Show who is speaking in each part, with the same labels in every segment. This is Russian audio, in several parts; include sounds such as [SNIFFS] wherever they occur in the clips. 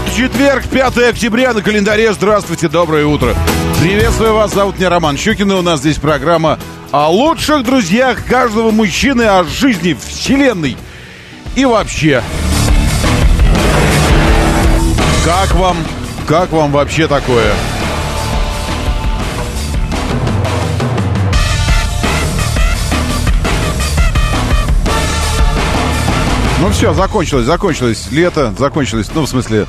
Speaker 1: Это четверг, 5 октября на календаре. Здравствуйте, доброе утро. Приветствую вас, зовут меня Роман Щукин, и у нас здесь программа о лучших друзьях каждого мужчины, о жизни, вселенной и вообще. Как вам, как вам вообще такое? Ну все, закончилось, закончилось лето, закончилось, ну, в смысле,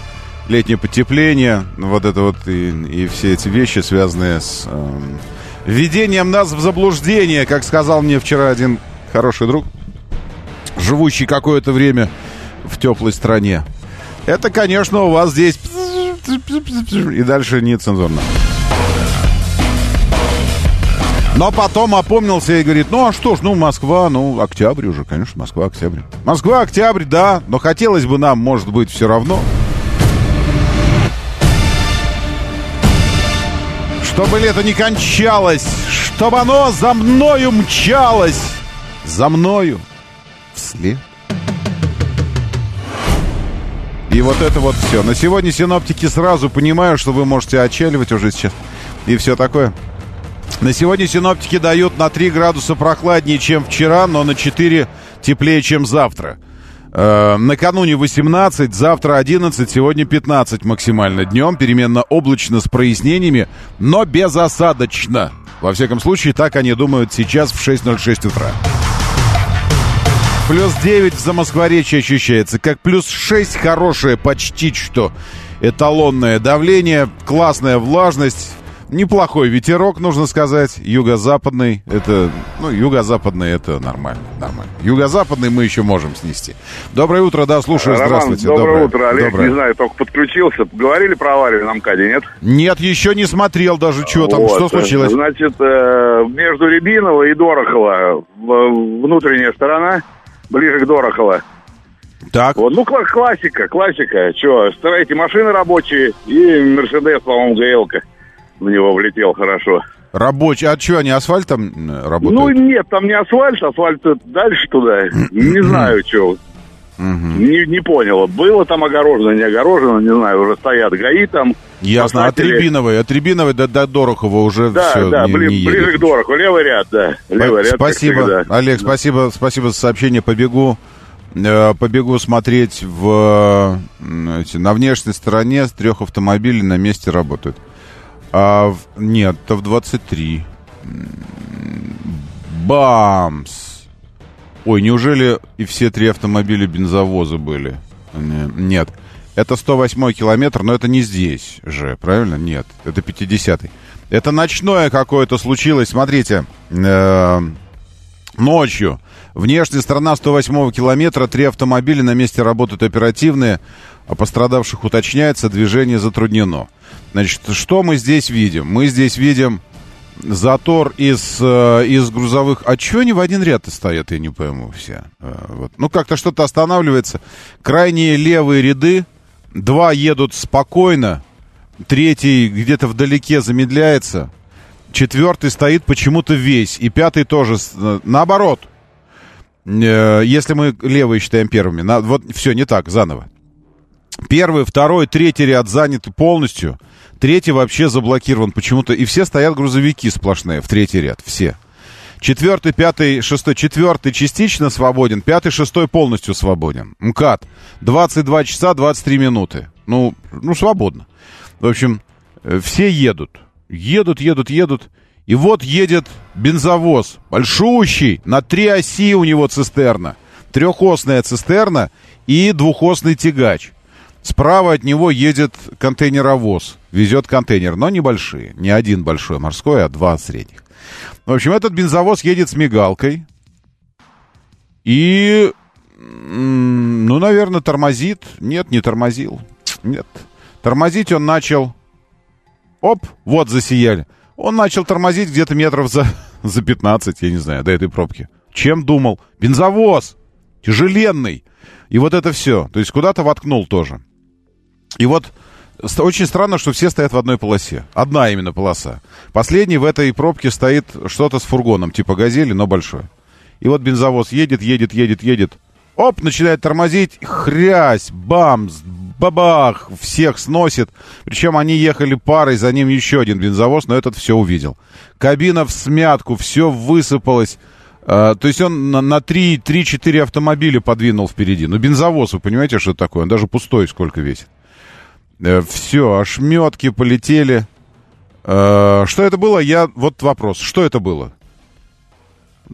Speaker 1: летнее потепление, вот это вот и, и все эти вещи, связанные с эм, введением нас в заблуждение, как сказал мне вчера один хороший друг, живущий какое-то время в теплой стране. Это, конечно, у вас здесь и дальше нецензурно. Но потом опомнился и говорит, ну а что ж, ну Москва, ну октябрь уже, конечно, Москва, октябрь. Москва, октябрь, да, но хотелось бы нам, может быть, все равно. Чтобы лето не кончалось, чтобы оно за мною мчалось, за мною вслед. И вот это вот все. На сегодня синоптики сразу понимают, что вы можете отчаливать уже сейчас. И все такое. На сегодня синоптики дают на 3 градуса прохладнее, чем вчера, но на 4 теплее, чем завтра. Э, накануне 18, завтра 11, сегодня 15 максимально днем. Переменно облачно с прояснениями, но безосадочно. Во всяком случае, так они думают сейчас в 6.06 утра. Плюс 9 в Замоскворечье ощущается, как плюс 6 хорошее, почти что эталонное давление, классная влажность, неплохой ветерок, нужно сказать, юго-западный, это, ну, юго-западный, это нормально, нормально. Юго-западный мы еще можем снести. Доброе утро, да, слушаю,
Speaker 2: Роман,
Speaker 1: здравствуйте.
Speaker 2: Доброе,
Speaker 1: доброе
Speaker 2: утро, Олег,
Speaker 1: доброе.
Speaker 2: не знаю, только подключился. Говорили про аварию на МКАДе, нет?
Speaker 1: Нет, еще не смотрел даже, что там,
Speaker 2: Вот,
Speaker 1: что случилось.
Speaker 2: Значит, э, между Рябинова и Дорохова, внутренняя сторона, ближе к Дорохова.
Speaker 1: Так,
Speaker 2: Вот, ну, кла- классика, классика. Че, эти машины рабочие и Мерседес, по-моему, ГЛ-ка в него влетел хорошо.
Speaker 1: рабочий, а что, они асфальтом э,
Speaker 2: Ну,
Speaker 1: работают?
Speaker 2: нет, там не асфальт, асфальт дальше туда. Не знаю, что. Не, не понял. Было там огорожено, не огорожено, не знаю, уже стоят ГАИ там.
Speaker 1: Ясно, от
Speaker 2: спасатели.
Speaker 1: Рябиновой, от Рябиновой до, до Дорохова уже
Speaker 2: Да,
Speaker 1: все
Speaker 2: да,
Speaker 1: не,
Speaker 2: бли-
Speaker 1: не
Speaker 2: ближе
Speaker 1: едет.
Speaker 2: к Дороху. Левый ряд, да. Левый ряд,
Speaker 1: спасибо. Олег, спасибо, спасибо за сообщение. Побегу, э, побегу смотреть в э, эти, на внешней стороне с трех автомобилей на месте работают. А в- нет, то в 23. М, Бамс. Ой, неужели и все три автомобиля бензовоза были? Не- Нет. Это 108 километр, но это не здесь же, правильно? Нет, это 50-й. Это ночное какое-то случилось. Смотрите, э, ночью. Внешняя сторона 108 километра. Три автомобиля на месте работают оперативные. О пострадавших уточняется, движение затруднено. Значит, что мы здесь видим? Мы здесь видим затор из, э, из грузовых... А чего они в один ряд стоят, я не пойму все. Э, вот. Ну, как-то что-то останавливается. Крайние левые ряды. Два едут спокойно. Третий где-то вдалеке замедляется. Четвертый стоит почему-то весь. И пятый тоже. э, Наоборот. Э, Если мы левые считаем первыми. на- вот все, не так, заново. Первый, второй, третий ряд заняты полностью. Третий вообще заблокирован почему-то. И все стоят грузовики сплошные в третий ряд. Все. Четвертый, пятый, шестой. Четвертый частично свободен. Пятый, шестой полностью свободен. МКАД. 22 часа 23 минуты. Ну, ну, свободно. В общем, э, все едут. Едут, едут, едут. И вот едет бензовоз. Большущий. На три оси у него цистерна. Трехосная цистерна и двухосный тягач. Справа от него едет контейнеровоз. Везет контейнер, но небольшие. Не один большой морской, а два средних. В общем, этот бензовоз едет с мигалкой. И, ну, наверное, тормозит. Нет, не тормозил. Нет. Тормозить он начал... Оп, вот засияли. Он начал тормозить где-то метров за, за 15, я не знаю, до этой пробки. Чем думал? Бензовоз! Тяжеленный! И вот это все. То есть куда-то воткнул тоже. И вот очень странно, что все стоят в одной полосе. Одна именно полоса. Последний в этой пробке стоит что-то с фургоном, типа газели, но большой. И вот бензовоз едет, едет, едет, едет. Оп, начинает тормозить, хрясь, бамс, бабах, всех сносит. Причем они ехали парой, за ним еще один бензовоз, но этот все увидел. Кабина в смятку, все высыпалось. Uh, то есть он на, на 3-4 автомобиля подвинул впереди. Ну, бензовоз, вы понимаете, что такое? Он даже пустой сколько весит. Uh, все, ошметки полетели. Uh, что это было? Я... Вот вопрос. Что это было?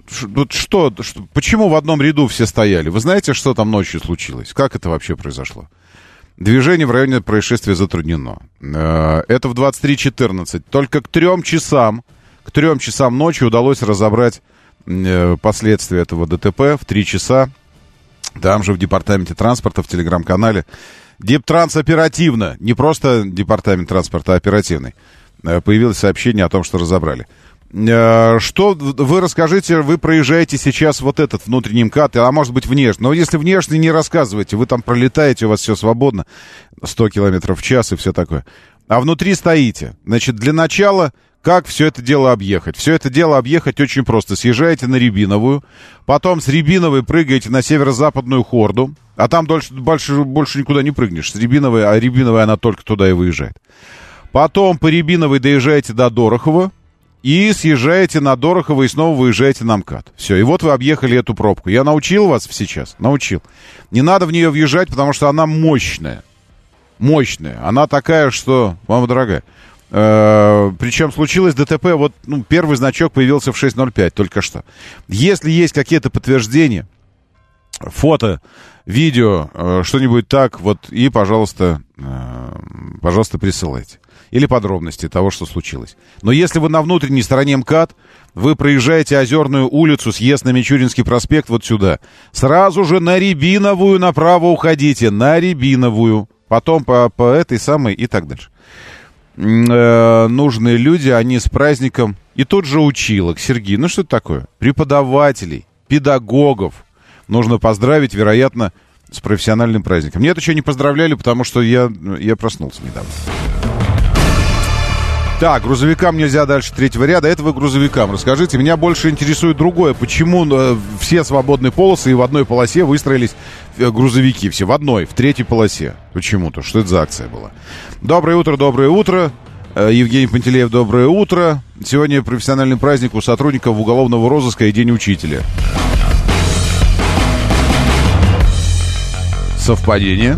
Speaker 1: Что, что, почему в одном ряду все стояли? Вы знаете, что там ночью случилось? Как это вообще произошло? Движение в районе происшествия затруднено. Э, это в 23.14. Только к трем часам, к трем часам ночи удалось разобрать э, последствия этого ДТП в три часа. Там же в департаменте транспорта, в телеграм-канале. Дептранс оперативно, не просто департамент транспорта, а оперативный. Э, появилось сообщение о том, что разобрали. Э, что вы расскажите, вы проезжаете сейчас вот этот внутренний МКАД, а может быть внешний. Но если внешний, не рассказывайте, вы там пролетаете, у вас все свободно, 100 километров в час и все такое. А внутри стоите. Значит, для начала, как все это дело объехать? Все это дело объехать очень просто. Съезжаете на Рябиновую, потом с Рябиновой прыгаете на северо-западную Хорду, а там дольше, больше, больше никуда не прыгнешь. С Рябиновой, а Рябиновая она только туда и выезжает. Потом по Рябиновой доезжаете до Дорохова, и съезжаете на Дорохово и снова выезжаете на МКАД. Все, и вот вы объехали эту пробку. Я научил вас сейчас? Научил. Не надо в нее въезжать, потому что она мощная. Мощная. Она такая, что... Мама дорогая. Э, причем случилось ДТП, вот ну, первый значок появился в 6.05 только что. Если есть какие-то подтверждения, фото, видео, э, что-нибудь так, вот и, пожалуйста, э, пожалуйста, присылайте или подробности того, что случилось. Но если вы на внутренней стороне МКАД, вы проезжаете Озерную улицу, съезд на Мичуринский проспект вот сюда. Сразу же на Рябиновую направо уходите, на Рябиновую. Потом по, по этой самой и так дальше. Э, нужные люди, они с праздником. И тут же училок, Сергей, ну что это такое? Преподавателей, педагогов. Нужно поздравить, вероятно, с профессиональным праздником. Нет, еще не поздравляли, потому что я, я проснулся недавно. Так, грузовикам нельзя дальше третьего ряда. Это вы грузовикам расскажите. Меня больше интересует другое. Почему э, все свободные полосы и в одной полосе выстроились э, грузовики? Все в одной, в третьей полосе. Почему-то. Что это за акция была? Доброе утро, доброе утро. Э, Евгений Пантелеев, доброе утро. Сегодня профессиональный праздник у сотрудников уголовного розыска и День учителя. Совпадение.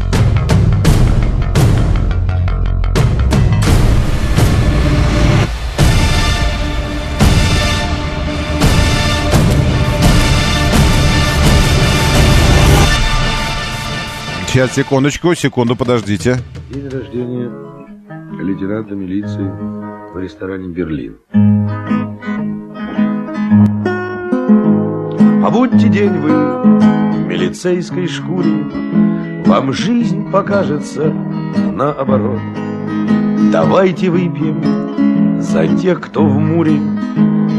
Speaker 1: Сейчас, секундочку, секунду, подождите.
Speaker 3: День рождения лейтенанта милиции в ресторане «Берлин». Побудьте день вы в милицейской шкуре, Вам жизнь покажется наоборот. Давайте выпьем за тех, кто в муре,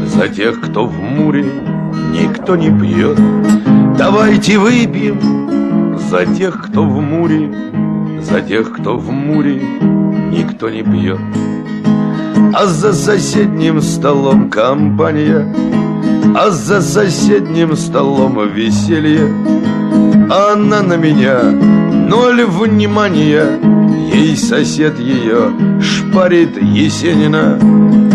Speaker 3: За тех, кто в муре никто не пьет. Давайте выпьем за тех, кто в муре, за тех, кто в муре, никто не пьет. А за соседним столом компания, А за соседним столом веселье. Она на меня ноль внимания, Ей сосед ее шпарит Есенина.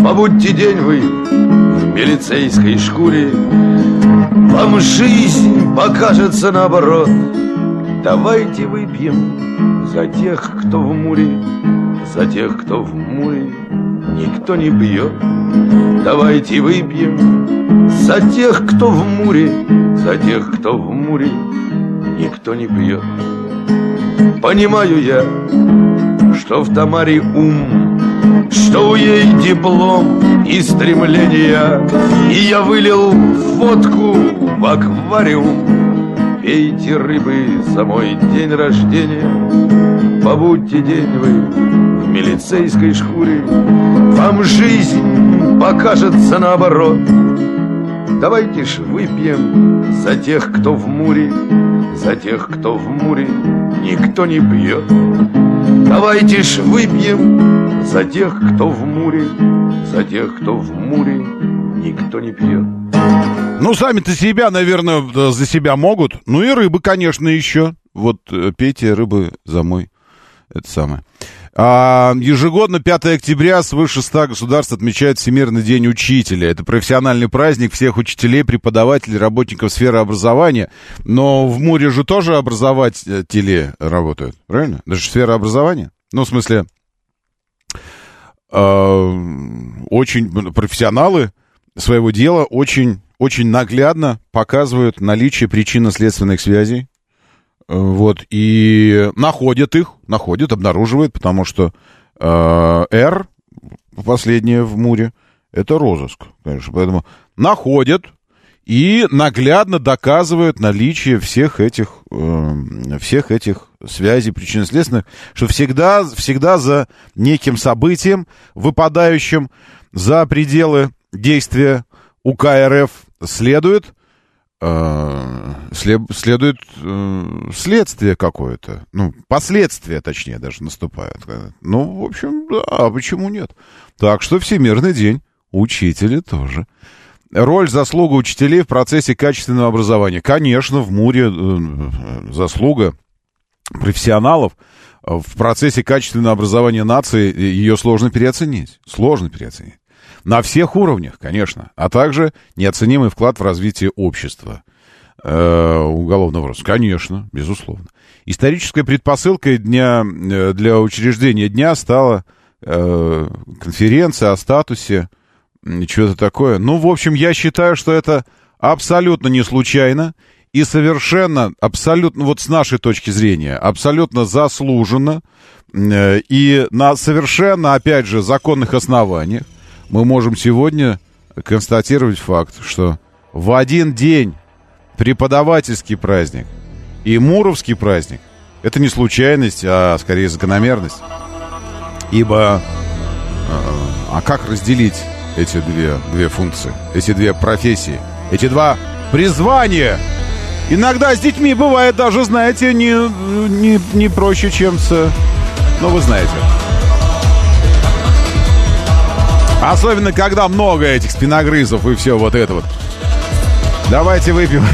Speaker 3: Побудьте день вы в милицейской шкуре, Вам жизнь покажется наоборот — Давайте выпьем за тех, кто в муре, За тех, кто в муре никто не бьет. Давайте выпьем за тех, кто в муре, За тех, кто в муре никто не пьет. Понимаю я, что в Тамаре ум, Что у ей диплом и стремления, И я вылил водку в аквариум, Пейте рыбы за мой день рождения побудьте день вы в милицейской шкуре, Вам жизнь покажется наоборот. Давайте ж выпьем за тех, кто в муре, За тех, кто в муре никто не пьет. Давайте ж выпьем за тех, кто в муре, За тех, кто в муре никто не пьет.
Speaker 1: Ну, сами-то себя, наверное, за себя могут. Ну и рыбы, конечно, еще. Вот э, пейте рыбы за мой. Это самое. А, ежегодно 5 октября свыше 100 государств отмечает Всемирный день учителя. Это профессиональный праздник всех учителей, преподавателей, работников сферы образования. Но в Муре же тоже образователи работают, правильно? Даже сфера образования. Ну, в смысле, э, очень профессионалы своего дела очень, очень наглядно показывают наличие причинно-следственных связей вот, и находят их, находят, обнаруживают, потому что э, R, последнее в Муре, это розыск, конечно. Поэтому находят и наглядно доказывают наличие всех этих, э, всех этих связей причинно-следственных, что всегда, всегда за неким событием, выпадающим за пределы действия УК РФ, следует Э, след, следует э, следствие какое-то. Ну, последствия, точнее, даже наступают. Ну, в общем, да, а почему нет? Так что Всемирный день. Учителя тоже. Роль, заслуга учителей в процессе качественного образования. Конечно, в Муре э, заслуга профессионалов в процессе качественного образования нации ее сложно переоценить. Сложно переоценить. На всех уровнях, конечно, а также неоценимый вклад в развитие общества э, уголовного роста. Конечно, безусловно. Исторической предпосылкой дня, э, для учреждения дня стала э, конференция о статусе, что-то такое. Ну, в общем, я считаю, что это абсолютно не случайно и совершенно, абсолютно, вот с нашей точки зрения, абсолютно заслуженно э, и на совершенно, опять же, законных основаниях мы можем сегодня констатировать факт, что в один день преподавательский праздник и Муровский праздник – это не случайность, а скорее закономерность. Ибо, а, а как разделить эти две, две функции, эти две профессии, эти два призвания? Иногда с детьми бывает даже, знаете, не, не, не проще, чем с... Ну, вы знаете. Особенно, когда много этих спиногрызов и все вот это вот. Давайте выпьем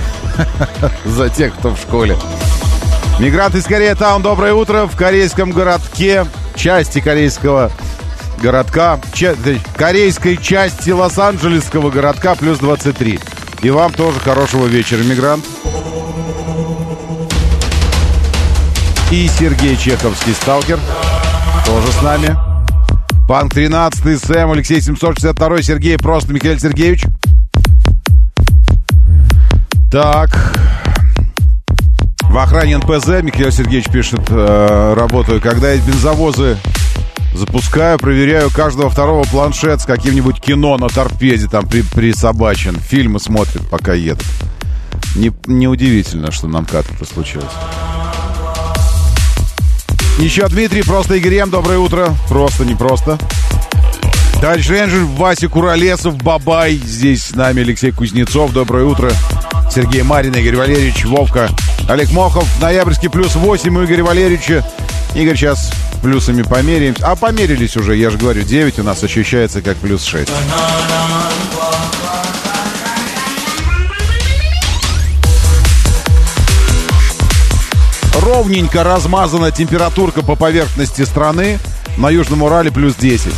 Speaker 1: [LAUGHS] за тех, кто в школе. Мигрант из Корея Таун, доброе утро. В корейском городке, части корейского городка, ча- корейской части Лос-Анджелесского городка плюс 23. И вам тоже хорошего вечера, мигрант. И Сергей Чеховский, сталкер, тоже с нами. Панк 13, Сэм, Алексей 762, Сергей, просто Михаил Сергеевич. Так. В охране НПЗ Михаил Сергеевич пишет, э, работаю. Когда есть бензовозы, запускаю, проверяю каждого второго планшет с каким-нибудь кино на торпеде там при, присобачен. Фильмы смотрят, пока едут. Не, неудивительно, что нам как это случилось. Еще Дмитрий, просто Игорем, доброе утро. Просто, не просто. Товарищ рейнджер Вася Куролесов, Бабай. Здесь с нами Алексей Кузнецов, доброе утро. Сергей Марин, Игорь Валерьевич, Вовка, Олег Мохов, ноябрьский плюс 8 у Игоря Валерьевича. Игорь, сейчас плюсами померяемся. А померились уже, я же говорю, 9 у нас ощущается как плюс 6. Ровненько размазана температурка по поверхности страны. На Южном Урале плюс 10.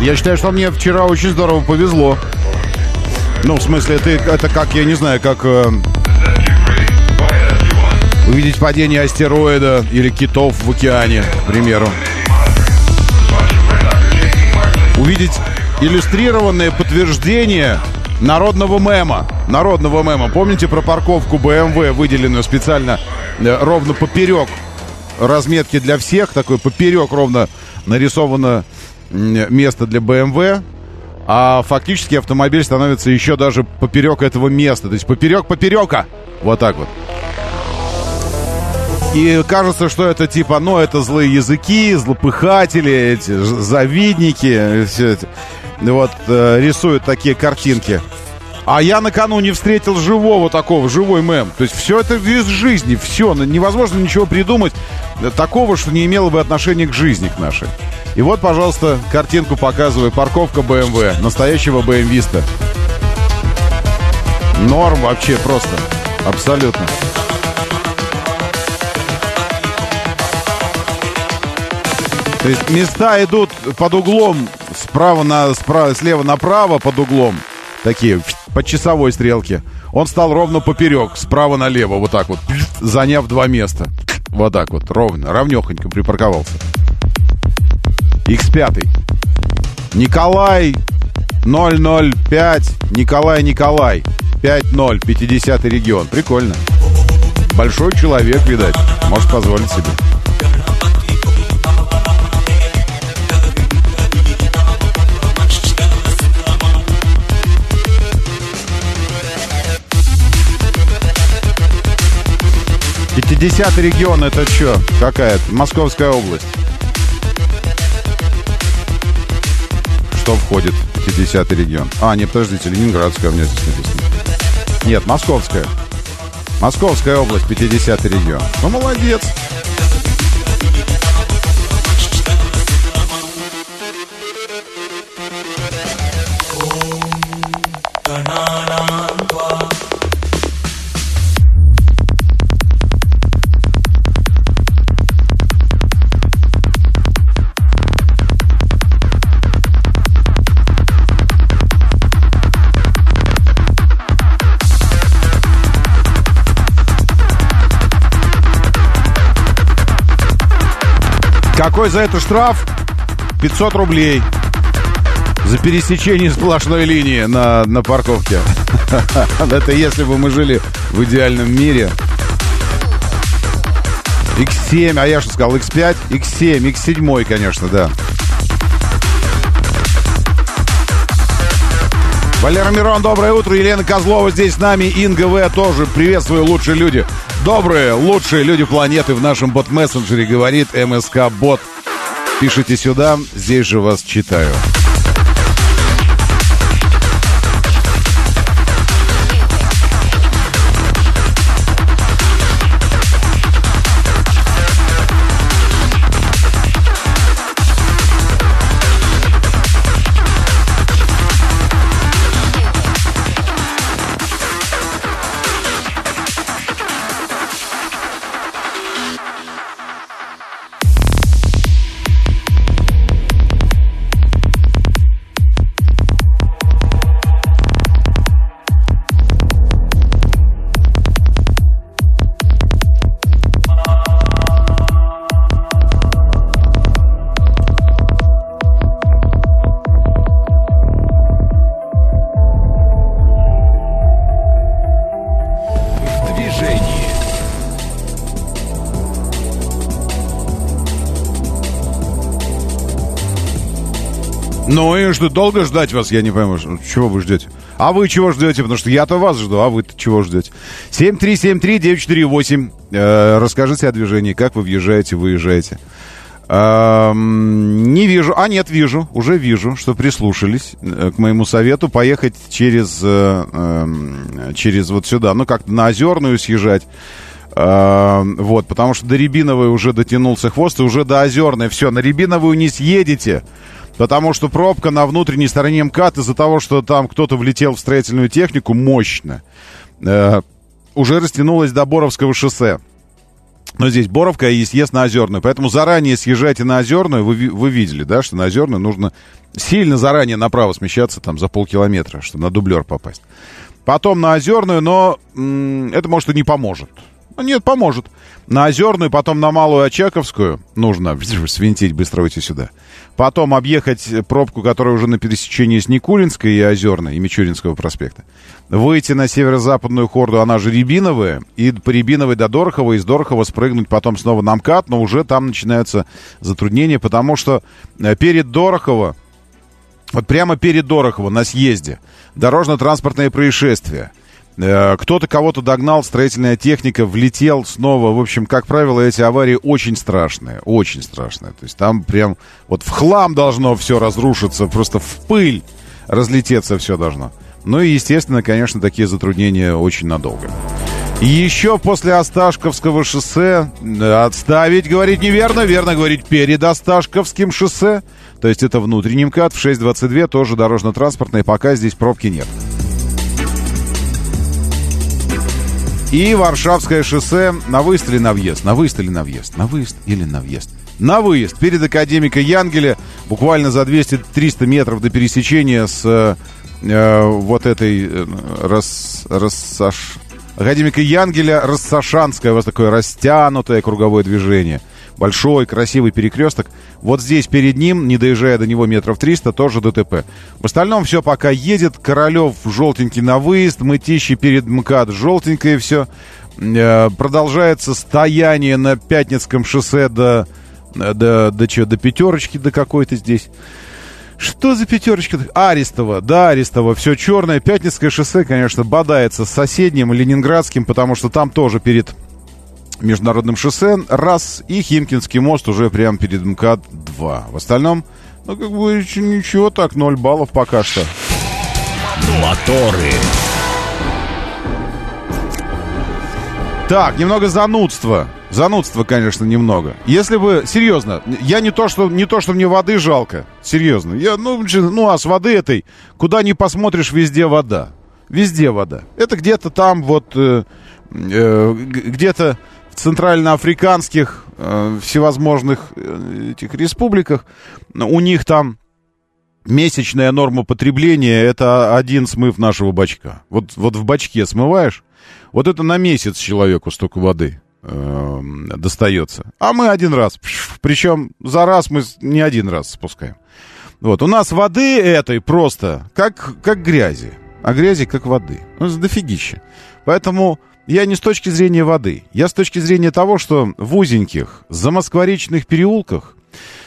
Speaker 1: Нет, я считаю, что мне вчера очень здорово повезло. Ну, в смысле, это, это как, я не знаю, как... Э, увидеть падение астероида или китов в океане, к примеру. Увидеть иллюстрированное подтверждение народного мема. Народного мема. Помните про парковку BMW, выделенную специально э, ровно поперек разметки для всех, такой поперек ровно нарисовано место для BMW, а фактически автомобиль становится еще даже поперек этого места, то есть поперек поперека, вот так вот. И кажется, что это типа, ну, это злые языки, злопыхатели, эти завидники, все это, вот, э, рисуют такие картинки. А я накануне встретил живого такого, живой мем. То есть все это из жизни, все. Невозможно ничего придумать такого, что не имело бы отношения к жизни к нашей. И вот, пожалуйста, картинку показываю. Парковка BMW. Настоящего BMW-ста. Норм вообще просто. Абсолютно. То есть места идут под углом справа на справа, слева направо под углом. Такие по часовой стрелке. Он стал ровно поперек, справа налево, вот так вот, заняв два места. Вот так вот, ровно, ровнехонько припарковался. X5. Николай 005. Николай Николай. 5-0, 50 регион. Прикольно. Большой человек, видать. Может позволить себе. 50 регион это что? Какая-то? Московская область. Что входит в 50 регион? А, не, подождите, Ленинградская у меня здесь написано. Нет, Московская. Московская область, 50 регион. Ну, молодец. Какой за это штраф? 500 рублей. За пересечение сплошной линии на, на парковке. [LAUGHS] Это если бы мы жили в идеальном мире. X7, а я что сказал? X5, X7, X7, конечно, да. Валера Мирон, доброе утро. Елена Козлова здесь с нами. Инга В. тоже. Приветствую, лучшие люди. Добрые, лучшие люди планеты в нашем бот-мессенджере, говорит МСК Бот. Пишите сюда, здесь же вас читаю. Что, долго ждать вас, я не пойму, чего вы ждете? А вы чего ждете? Потому что я-то вас жду, а вы чего ждете? 7373948. Э, расскажите о движении, как вы въезжаете, выезжаете. Э, не вижу. А, нет, вижу. Уже вижу, что прислушались э, к моему совету поехать через, э, э, через вот сюда. Ну, как-то на Озерную съезжать. Вот, потому что до Рябиновой уже дотянулся хвост, и уже до Озерной. Все, на Рябиновую не съедете. Потому что пробка на внутренней стороне МКАД из-за того, что там кто-то влетел в строительную технику мощно, э, уже растянулась до Боровского шоссе. Но здесь Боровка и на Озерную. Поэтому заранее съезжайте на Озерную. Вы, вы видели, да, что на Озерную нужно сильно заранее направо смещаться, там, за полкилометра, чтобы на дублер попасть. Потом на Озерную, но м- это, может, и не поможет. Ну, нет, поможет. На Озерную, потом на Малую Очаковскую нужно [LAUGHS] свинтить, быстро выйти сюда. Потом объехать пробку, которая уже на пересечении с Никулинской и Озерной, и Мичуринского проспекта. Выйти на северо-западную хорду, она же Рябиновая, и по Рябиновой до Дорохова, из Дорохова спрыгнуть потом снова на МКАД, но уже там начинаются затруднения, потому что э, перед Дорохово, вот прямо перед Дорохово на съезде, дорожно-транспортное происшествие – кто-то кого-то догнал, строительная техника влетел снова. В общем, как правило, эти аварии очень страшные, очень страшные. То есть там прям вот в хлам должно все разрушиться, просто в пыль разлететься все должно. Ну и, естественно, конечно, такие затруднения очень надолго. Еще после Осташковского шоссе э, отставить, говорить неверно, верно говорить перед Осташковским шоссе. То есть это внутренний МКАД в 6.22, тоже дорожно-транспортный, пока здесь пробки нет. И Варшавское шоссе на выезд или на въезд? На выезд или на въезд? На выезд или на въезд? На выезд. Перед Академика Янгеля, буквально за 200-300 метров до пересечения с э, вот этой э, рас, рассаш... Академика Янгеля Рассашанская, у вас такое растянутое круговое движение – большой, красивый перекресток. Вот здесь перед ним, не доезжая до него метров 300, тоже ДТП. В остальном все пока едет. Королев желтенький на выезд, мытищи перед МКАД желтенькое все. Э, продолжается стояние на Пятницком шоссе до, до, до, что, до пятерочки, до какой-то здесь. Что за пятерочка? Арестова, да, Арестова, все черное. Пятницкое шоссе, конечно, бодается с соседним Ленинградским, потому что там тоже перед международным шоссе, раз, и Химкинский мост уже прямо перед МКАД-2. В остальном, ну, как бы, ничего так, 0 баллов пока что.
Speaker 4: Моторы.
Speaker 1: Так, немного занудства. Занудства, конечно, немного. Если бы, серьезно, я не то, что, не то, что мне воды жалко. Серьезно. Я, ну, ну, а с воды этой, куда ни посмотришь, везде вода. Везде вода. Это где-то там вот, э, э, где-то центральноафриканских э, всевозможных э, этих республиках, у них там месячная норма потребления это один смыв нашего бачка. Вот, вот в бачке смываешь, вот это на месяц человеку столько воды э, достается. А мы один раз. Причем за раз мы не один раз спускаем. Вот, у нас воды этой просто как, как грязи. А грязи как воды. Ну, дофигища. Поэтому я не с точки зрения воды. Я с точки зрения того, что в узеньких, замоскворечных переулках,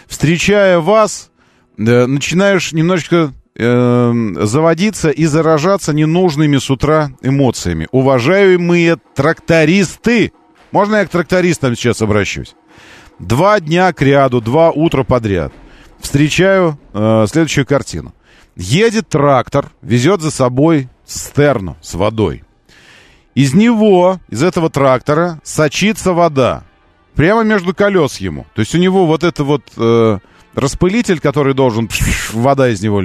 Speaker 1: встречая вас, э, начинаешь немножечко э, заводиться и заражаться ненужными с утра эмоциями. Уважаемые трактористы! Можно я к трактористам сейчас обращусь? Два дня к ряду, два утра подряд. Встречаю э, следующую картину. Едет трактор, везет за собой стерну с водой. Из него, из этого трактора, сочится вода. Прямо между колес ему. То есть у него вот это вот э, распылитель, который должен... Вода из него...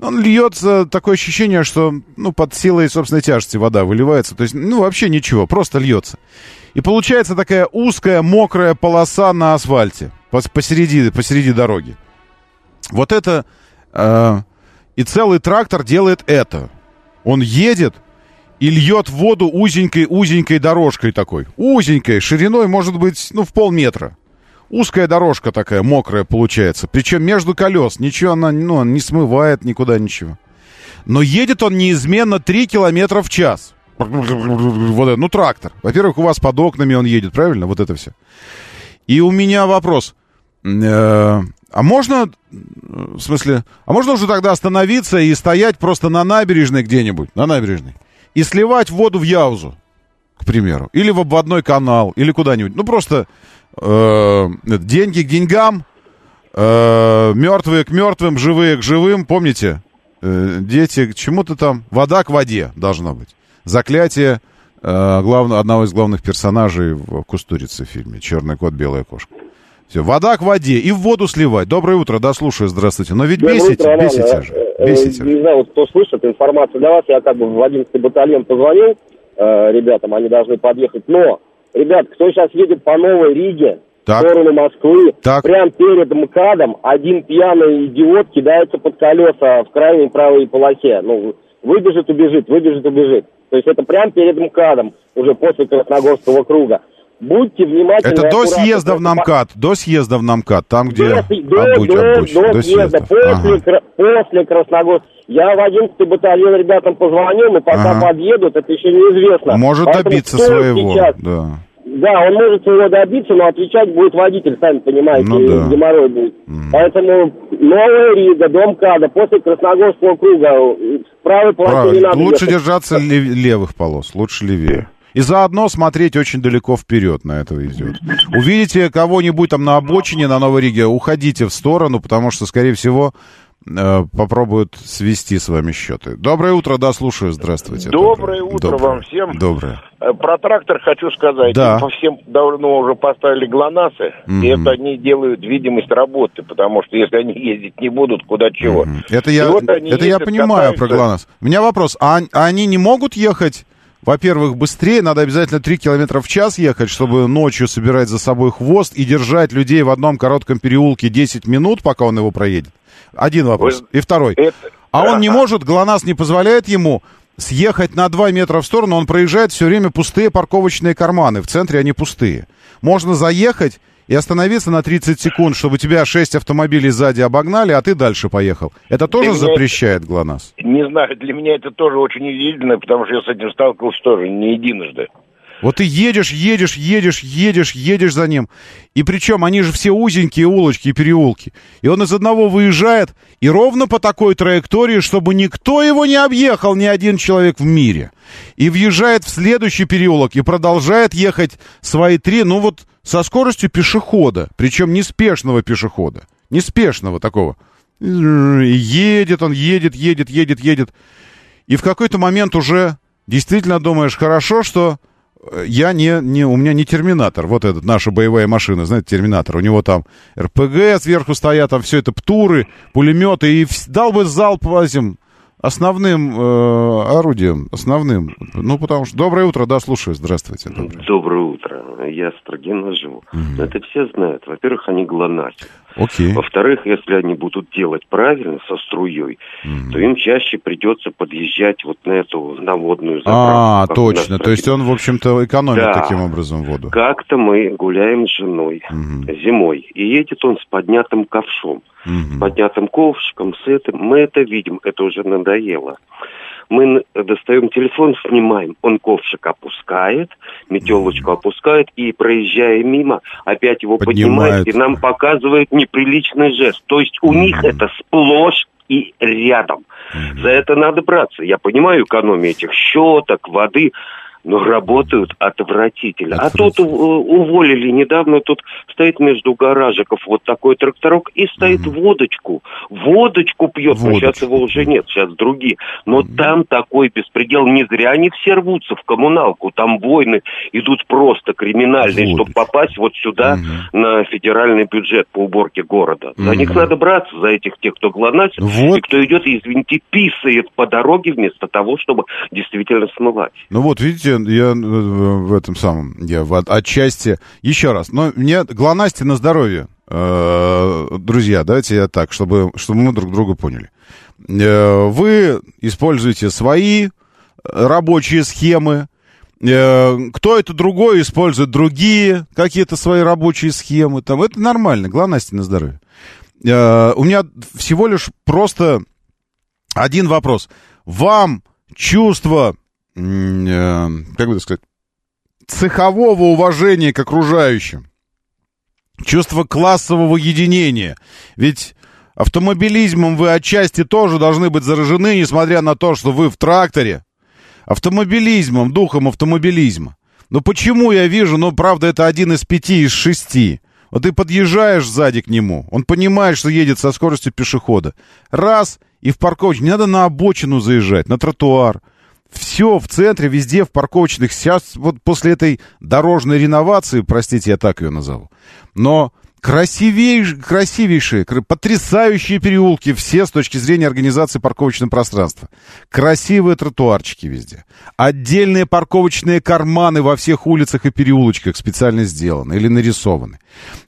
Speaker 1: Он льется, такое ощущение, что, ну, под силой собственной тяжести вода выливается. То есть, ну, вообще ничего, просто льется. И получается такая узкая, мокрая полоса на асфальте посереди, посереди дороги. Вот это... Э, и целый трактор делает это. Он едет, и льет воду узенькой-узенькой дорожкой такой. Узенькой, шириной, может быть, ну, в полметра. Узкая дорожка такая, мокрая получается. Причем между колес. Ничего она ну, не смывает никуда ничего. Но едет он неизменно 3 километра в час. Вот, ну, трактор. Во-первых, у вас под окнами он едет, правильно? Вот это все. И у меня вопрос. Э, а можно, в смысле, а можно уже тогда остановиться и стоять просто на набережной где-нибудь? На набережной и сливать воду в Яузу, к примеру, или в обводной канал, или куда-нибудь. Ну, просто э, деньги к деньгам, э, мертвые к мертвым, живые к живым, помните? Э, дети к чему-то там, вода к воде должна быть. Заклятие э, главного, одного из главных персонажей в Кустурице фильме «Черный кот, белая кошка». Все, вода к воде и в воду сливать. Доброе утро, да, слушаю, здравствуйте. Но ведь Доброе бесите, утро, бесите же.
Speaker 5: Э, бесите. Не знаю, вот кто слышит, информацию для вас. Я как бы в 11 батальон позвонил э, ребятам, они должны подъехать. Но ребят, кто сейчас едет по Новой Риге, так. в сторону Москвы, так. прямо перед МКАДом один пьяный идиот кидается под колеса в крайней правой полосе. Ну, выбежит, убежит, выбежит, убежит. То есть это прямо перед МКАДом, уже после Красногорского круга. Будьте внимательны.
Speaker 1: Это до съезда в Намкат, до съезда в Намкат, там, где до,
Speaker 5: отбуч, до, отбуч, до, до съезда, после, ага. после Красногорска. Я в 11 батальон ребятам позвонил, и пока ага. подъедут, это еще неизвестно.
Speaker 1: Может Поэтому добиться своего,
Speaker 5: сейчас,
Speaker 1: да.
Speaker 5: Да, он может своего добиться, но отвечать будет водитель, сами понимаете, ну, да. геморрой будет. Mm. Поэтому Новая Рига, Дом Када, после Красногорского круга, в правой полосе не надо
Speaker 1: Лучше ехать. держаться левых полос, лучше левее. И заодно смотреть очень далеко вперед на это идет. Увидите кого-нибудь там на обочине на Новой Риге, уходите в сторону, потому что, скорее всего, Э, попробуют свести с вами счеты. Доброе утро, да, слушаю, здравствуйте.
Speaker 6: Доброе, Доброе утро Доброе. вам всем.
Speaker 1: Доброе.
Speaker 6: Э, про трактор хочу сказать.
Speaker 1: Да.
Speaker 6: По всем давно уже поставили ГЛОНАССы, mm и это они делают видимость работы, потому что если они ездить не будут, куда чего.
Speaker 1: mm Это я, вот это я понимаю катаются. про ГЛОНАСС. У меня вопрос, а, а они не могут ехать во-первых, быстрее, надо обязательно 3 километра в час ехать, чтобы ночью собирать за собой хвост и держать людей в одном коротком переулке 10 минут, пока он его проедет. Один вопрос. Вы... И второй. Это... А он не может, ГЛОНАСС не позволяет ему съехать на 2 метра в сторону, он проезжает все время пустые парковочные карманы. В центре они пустые. Можно заехать и остановиться на 30 секунд, чтобы тебя 6 автомобилей сзади обогнали, а ты дальше поехал. Это тоже для запрещает это, ГЛОНАСС?
Speaker 6: Не знаю, для меня это тоже очень удивительно, потому что я с этим сталкивался тоже не единожды.
Speaker 1: Вот ты едешь, едешь, едешь, едешь, едешь за ним. И причем они же все узенькие улочки и переулки. И он из одного выезжает, и ровно по такой траектории, чтобы никто его не объехал, ни один человек в мире. И въезжает в следующий переулок и продолжает ехать свои три, ну вот со скоростью пешехода. Причем неспешного пешехода. Неспешного такого. Едет он, едет, едет, едет, едет. И в какой-то момент уже действительно думаешь, хорошо, что я не, не, у меня не терминатор, вот этот, наша боевая машина, знаете, терминатор. У него там РПГ сверху стоят, там все это птуры, пулеметы, и дал бы залп этим основным э, орудием, основным. Ну, потому что... Доброе утро, да, слушаю, здравствуйте.
Speaker 7: Доброе, доброе утро, я с Строгина живу. Угу. Это все знают. Во-первых, они глонасят.
Speaker 1: Окей.
Speaker 7: Во-вторых, если они будут делать правильно со струей, mm. то им чаще придется подъезжать вот на эту наводную
Speaker 1: заправку. А, точно. То есть он, в общем-то, экономит да. таким образом воду.
Speaker 7: Как-то мы гуляем с женой mm. зимой, и едет он с поднятым ковшом, mm. с поднятым ковшиком, с этим. Мы это видим, это уже надоело мы достаем телефон, снимаем, он ковшик опускает, метелочку опускает, и, проезжая мимо, опять его поднимает, поднимает и нам показывает неприличный жест. То есть у mm-hmm. них это сплошь и рядом. Mm-hmm. За это надо браться. Я понимаю экономию этих щеток, воды, но работают отвратительно. А тут уволили недавно, тут стоит между гаражиков вот такой тракторок и стоит угу. водочку. Водочку пьет, водочку. но сейчас его уже нет, сейчас другие. Но угу. там такой беспредел, не зря они все рвутся в коммуналку, там войны идут просто криминальные, Водочку. чтобы попасть вот сюда угу. на федеральный бюджет по уборке города. За угу. них надо браться, за этих тех, кто глонасит, вот. и кто идет, извините, писает по дороге вместо того, чтобы действительно смывать.
Speaker 1: Ну вот, видите, я, э, в этом самом, я в, отчасти... Еще раз, но мне глонасти на здоровье, э, друзья, давайте я так, чтобы, чтобы мы друг друга поняли. Э, вы используете свои рабочие схемы, кто это другой использует другие какие-то свои рабочие схемы, там, это нормально, глонасти на здоровье. У меня всего лишь просто один вопрос. Вам чувство как бы сказать, цехового уважения к окружающим, чувство классового единения. Ведь автомобилизмом вы отчасти тоже должны быть заражены, несмотря на то, что вы в тракторе. Автомобилизмом, духом автомобилизма. Но почему я вижу, ну, правда, это один из пяти, из шести. Вот ты подъезжаешь сзади к нему, он понимает, что едет со скоростью пешехода. Раз, и в парковочку. Не надо на обочину заезжать, на тротуар все в центре, везде, в парковочных. Сейчас вот после этой дорожной реновации, простите, я так ее назову, но Красивейшие, красивейшие, потрясающие переулки, все с точки зрения организации парковочного пространства. Красивые тротуарчики везде. Отдельные парковочные карманы во всех улицах и переулочках специально сделаны или нарисованы.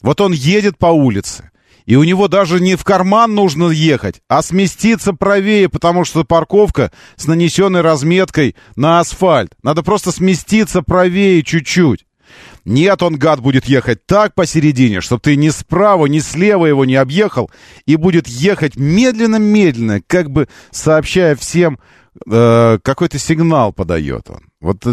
Speaker 1: Вот он едет по улице, и у него даже не в карман нужно ехать, а сместиться правее, потому что парковка с нанесенной разметкой на асфальт. Надо просто сместиться правее чуть-чуть. Нет, он, гад, будет ехать так посередине, чтобы ты ни справа, ни слева его не объехал, и будет ехать медленно-медленно, как бы сообщая всем, э, какой-то сигнал подает он. Вот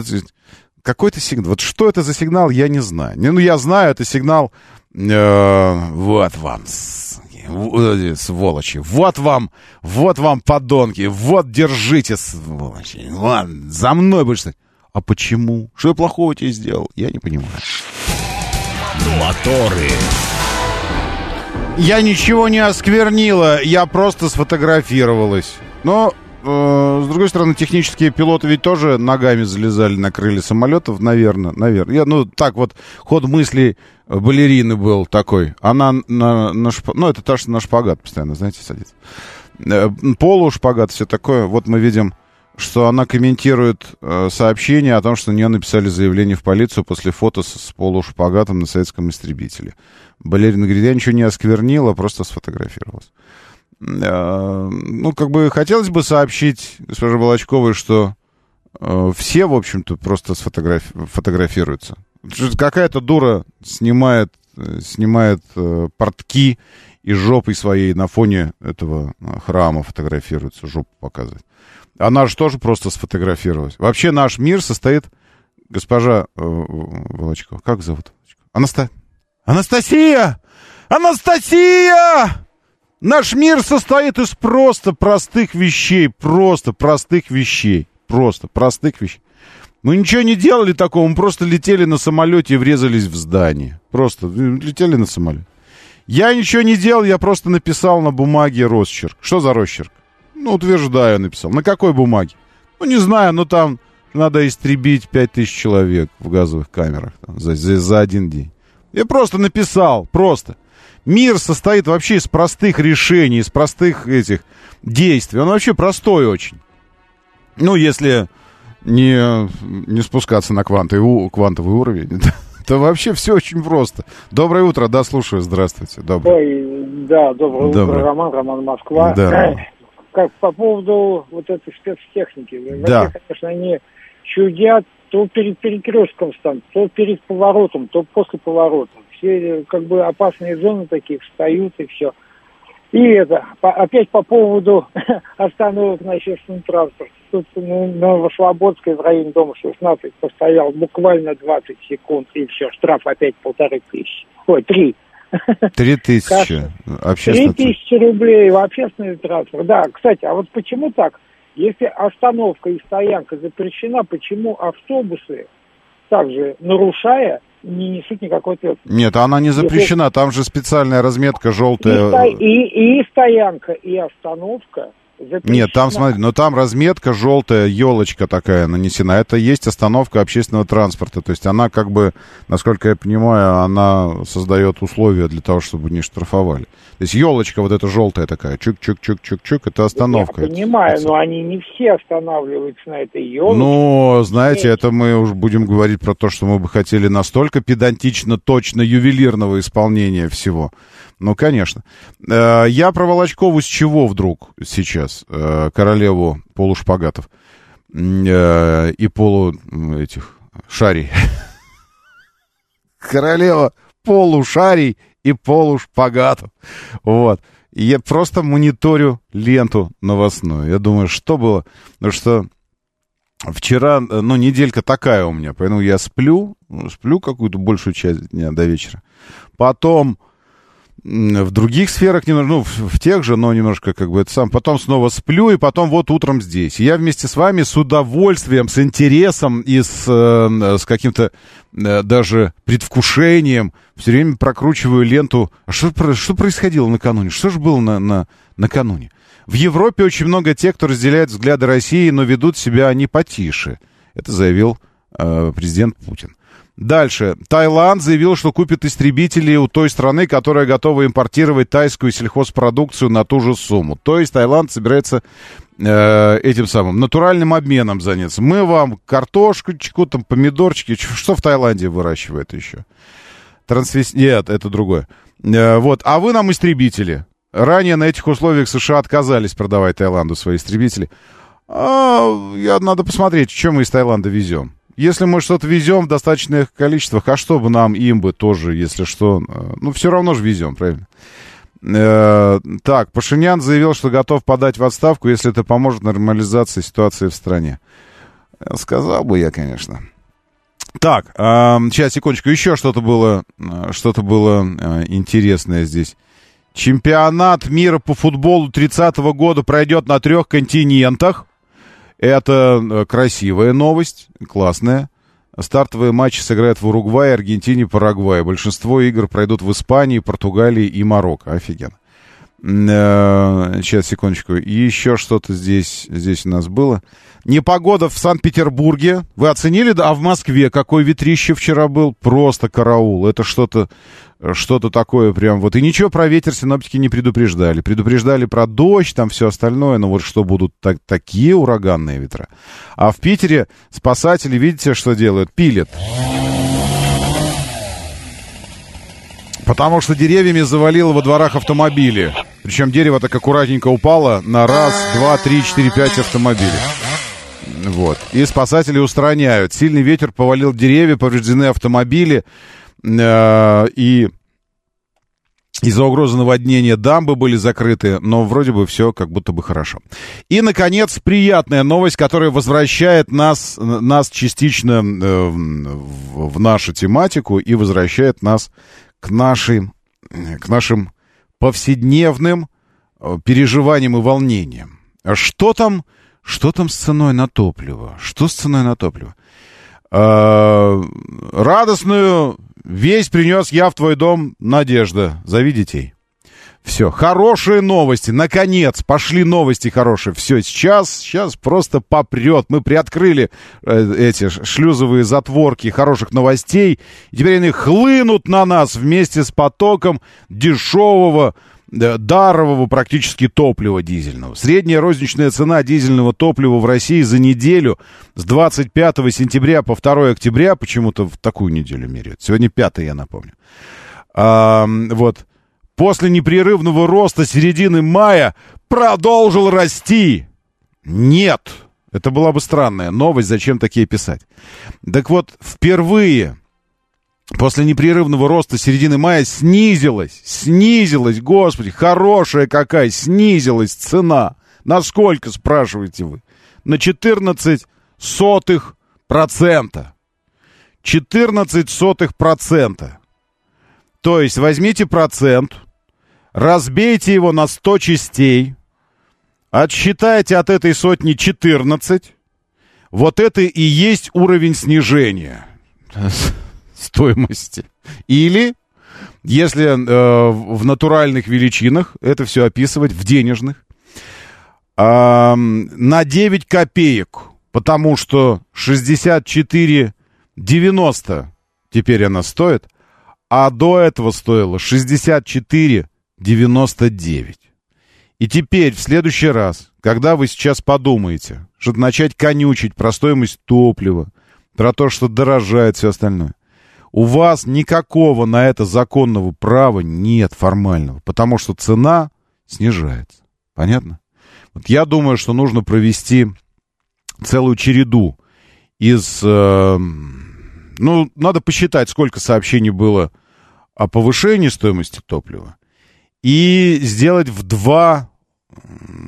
Speaker 1: какой-то сигнал. Вот что это за сигнал, я не знаю. Ну, я знаю, это сигнал... Э, вот вам, э, сволочи. Вот вам, вот вам, подонки. Вот, держите, сволочи. Вот, за мной будешь... А почему? Что я плохого тебе сделал? Я не понимаю.
Speaker 4: Моторы.
Speaker 1: Я ничего не осквернила, я просто сфотографировалась. Но, с другой стороны, технические пилоты ведь тоже ногами залезали на крылья самолетов, наверное, наверное. Я, ну, так вот, ход мысли балерины был такой. Она на, на шпагат, ну, это та, что на шпагат постоянно, знаете, садится. Э, полушпагат, все такое. Вот мы видим что она комментирует э, сообщение о том, что на нее написали заявление в полицию после фото с, с полушпагатом на советском истребителе. Балерина говорит, я ничего не осквернила, просто сфотографировалась. Э, ну, как бы хотелось бы сообщить госпоже Волочковой, что э, все, в общем-то, просто сфотографи фотографируются. Какая-то дура снимает, э, снимает портки и жопой своей на фоне этого храма фотографируется, жопу показывает. Она же тоже просто сфотографировалась. Вообще наш мир состоит... Госпожа Волочкова, как зовут? Анаста... Анастасия! Анастасия! Наш мир состоит из просто простых вещей. Просто простых вещей. Просто простых вещей. Мы ничего не делали такого, мы просто летели на самолете и врезались в здание. Просто э, летели на самолете. Я ничего не делал, я просто написал на бумаге росчерк. Что за росчерк? Ну, утверждаю, написал. На какой бумаге? Ну, не знаю, но там надо истребить 5000 человек в газовых камерах там, за, за, за один день. Я просто написал, просто. Мир состоит вообще из простых решений, из простых этих действий. Он вообще простой очень. Ну, если не, не спускаться на квантовый, квантовый уровень, [LAUGHS] то вообще все очень просто. Доброе утро, да, слушаю, здравствуйте. Доброе.
Speaker 8: Ой, да, доброе, доброе. утро, Роман, Роман Москва. Да [CLEARS THROAT] как по поводу вот этой спецтехники. Да. Вообще, конечно, они чудят то перед перекрестком то перед поворотом, то после поворота. Все как бы опасные зоны такие встают и все. И это, по, опять по поводу [LAUGHS] остановок на общественном транспорте. Тут ну, на Новослободской в районе дома 16 постоял буквально 20 секунд, и все, штраф опять полторы тысячи. Ой, три. [LAUGHS]
Speaker 1: Три тысячи.
Speaker 8: Три тысячи рублей в общественный транспорт. Да, кстати, а вот почему так? Если остановка и стоянка запрещена, почему автобусы, также нарушая, не несут никакой ответственности?
Speaker 1: Нет, она не запрещена, там же специальная разметка желтая.
Speaker 8: И, и, и стоянка, и остановка
Speaker 1: Нет, там, смотри, но там разметка желтая, елочка такая нанесена. Это есть остановка общественного транспорта. То есть она как бы, насколько я понимаю, она создает условия для того, чтобы не штрафовали. То есть елочка вот эта желтая такая, чук-чук-чук-чук-чук, это остановка.
Speaker 8: Я понимаю, это... но они не все останавливаются на этой елочке.
Speaker 1: Ну, знаете, это мы уже будем говорить про то, что мы бы хотели настолько педантично, точно, ювелирного исполнения всего. Ну, конечно. Э, я про Волочкову с чего вдруг сейчас? Э, королеву полушпагатов э, и полу этих шарей. Королева полушарий и полушпагатов. Вот. Я просто мониторю ленту новостную. Я думаю, что было? Потому что вчера, ну, неделька такая у меня, поэтому я сплю, сплю какую-то большую часть дня до вечера. Потом в других сферах, ну, в, в тех же, но немножко как бы это сам. Потом снова сплю, и потом вот утром здесь. я вместе с вами с удовольствием, с интересом и с, э, с каким-то э, даже предвкушением все время прокручиваю ленту. А что, что происходило накануне? Что же было на, на, накануне? В Европе очень много тех, кто разделяет взгляды России, но ведут себя они потише. Это заявил э, президент Путин. Дальше. Таиланд заявил, что купит истребители у той страны, которая готова импортировать тайскую сельхозпродукцию на ту же сумму. То есть Таиланд собирается э, этим самым натуральным обменом заняться. Мы вам картошечку, там, помидорчики. Что в Таиланде выращивают еще? Трансвес... Нет, это другое. Э, вот. А вы нам истребители. Ранее на этих условиях США отказались продавать Таиланду свои истребители. А, я, надо посмотреть, что мы из Таиланда везем. Если мы что-то везем в достаточных количествах, а что бы нам им бы тоже, если что, э, ну, все равно же везем, правильно? Э, так, Пашинян заявил, что готов подать в отставку, если это поможет нормализации ситуации в стране. Э, сказал бы я, конечно. Так, сейчас, секундочку, еще что-то было, что-то было интересное здесь. Чемпионат мира по футболу 30-го года пройдет на трех континентах. Это э, красивая новость, классная. Стартовые матчи сыграют в Уругвае, Аргентине, Парагвае. Большинство игр пройдут в Испании, Португалии и Марокко. Офигенно. Э, сейчас, секундочку. И еще что-то здесь, здесь у нас было. Непогода в Санкт-Петербурге. Вы оценили? А в Москве какой ветрище вчера был? Просто караул. Это что-то что-то такое прям вот. И ничего про ветер синоптики не предупреждали. Предупреждали про дождь, там все остальное, но вот что будут так, такие ураганные ветра. А в Питере спасатели, видите, что делают? Пилят. Потому что деревьями завалило во дворах автомобили. Причем дерево так аккуратненько упало на раз, два, три, четыре, пять автомобилей. Вот. И спасатели устраняют. Сильный ветер повалил деревья, повреждены автомобили. Э, и из-за угрозы наводнения дамбы были закрыты, но вроде бы все как будто бы хорошо. И, наконец, приятная новость, которая возвращает нас, нас частично э, в, нашу тематику и возвращает нас к, нашей, к нашим повседневным э, переживаниям и волнениям. Что там, что там с ценой на топливо? Что с ценой на топливо? Радостную весь принес я в твой дом, Надежда. Зови детей. Все, хорошие новости, наконец, пошли новости хорошие. Все, сейчас, сейчас просто попрет. Мы приоткрыли э, эти шлюзовые затворки хороших новостей, и теперь они хлынут на нас вместе с потоком дешевого дарового практически топлива дизельного. Средняя розничная цена дизельного топлива в России за неделю с 25 сентября по 2 октября, почему-то в такую неделю меряют. Сегодня 5 я напомню. А, вот. После непрерывного роста середины мая продолжил расти. Нет. Это была бы странная новость, зачем такие писать. Так вот, впервые после непрерывного роста середины мая снизилась, снизилась, господи, хорошая какая, снизилась цена. Насколько, спрашиваете вы? На 14 сотых процента. 14 сотых процента. То есть возьмите процент, разбейте его на 100 частей, отсчитайте от этой сотни 14. Вот это и есть уровень снижения стоимости. Или, если э, в натуральных величинах, это все описывать в денежных, э, на 9 копеек, потому что 64,90 теперь она стоит, а до этого стоила 64,99. И теперь, в следующий раз, когда вы сейчас подумаете, что начать конючить про стоимость топлива, про то, что дорожает все остальное, у вас никакого на это законного права нет формального, потому что цена снижается. Понятно? Вот я думаю, что нужно провести целую череду из... Э, ну, надо посчитать, сколько сообщений было о повышении стоимости топлива, и сделать в два,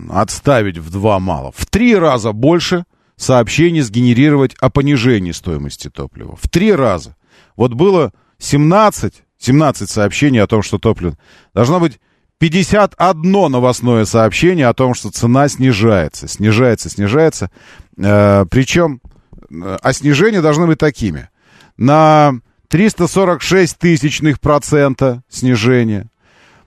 Speaker 1: отставить в два мало, в три раза больше сообщений сгенерировать о понижении стоимости топлива. В три раза. Вот было 17, 17 сообщений о том, что топливо... Должно быть 51 новостное сообщение о том, что цена снижается, снижается, снижается. Э, причем, э, а снижения должны быть такими. На 346 тысячных процента снижения,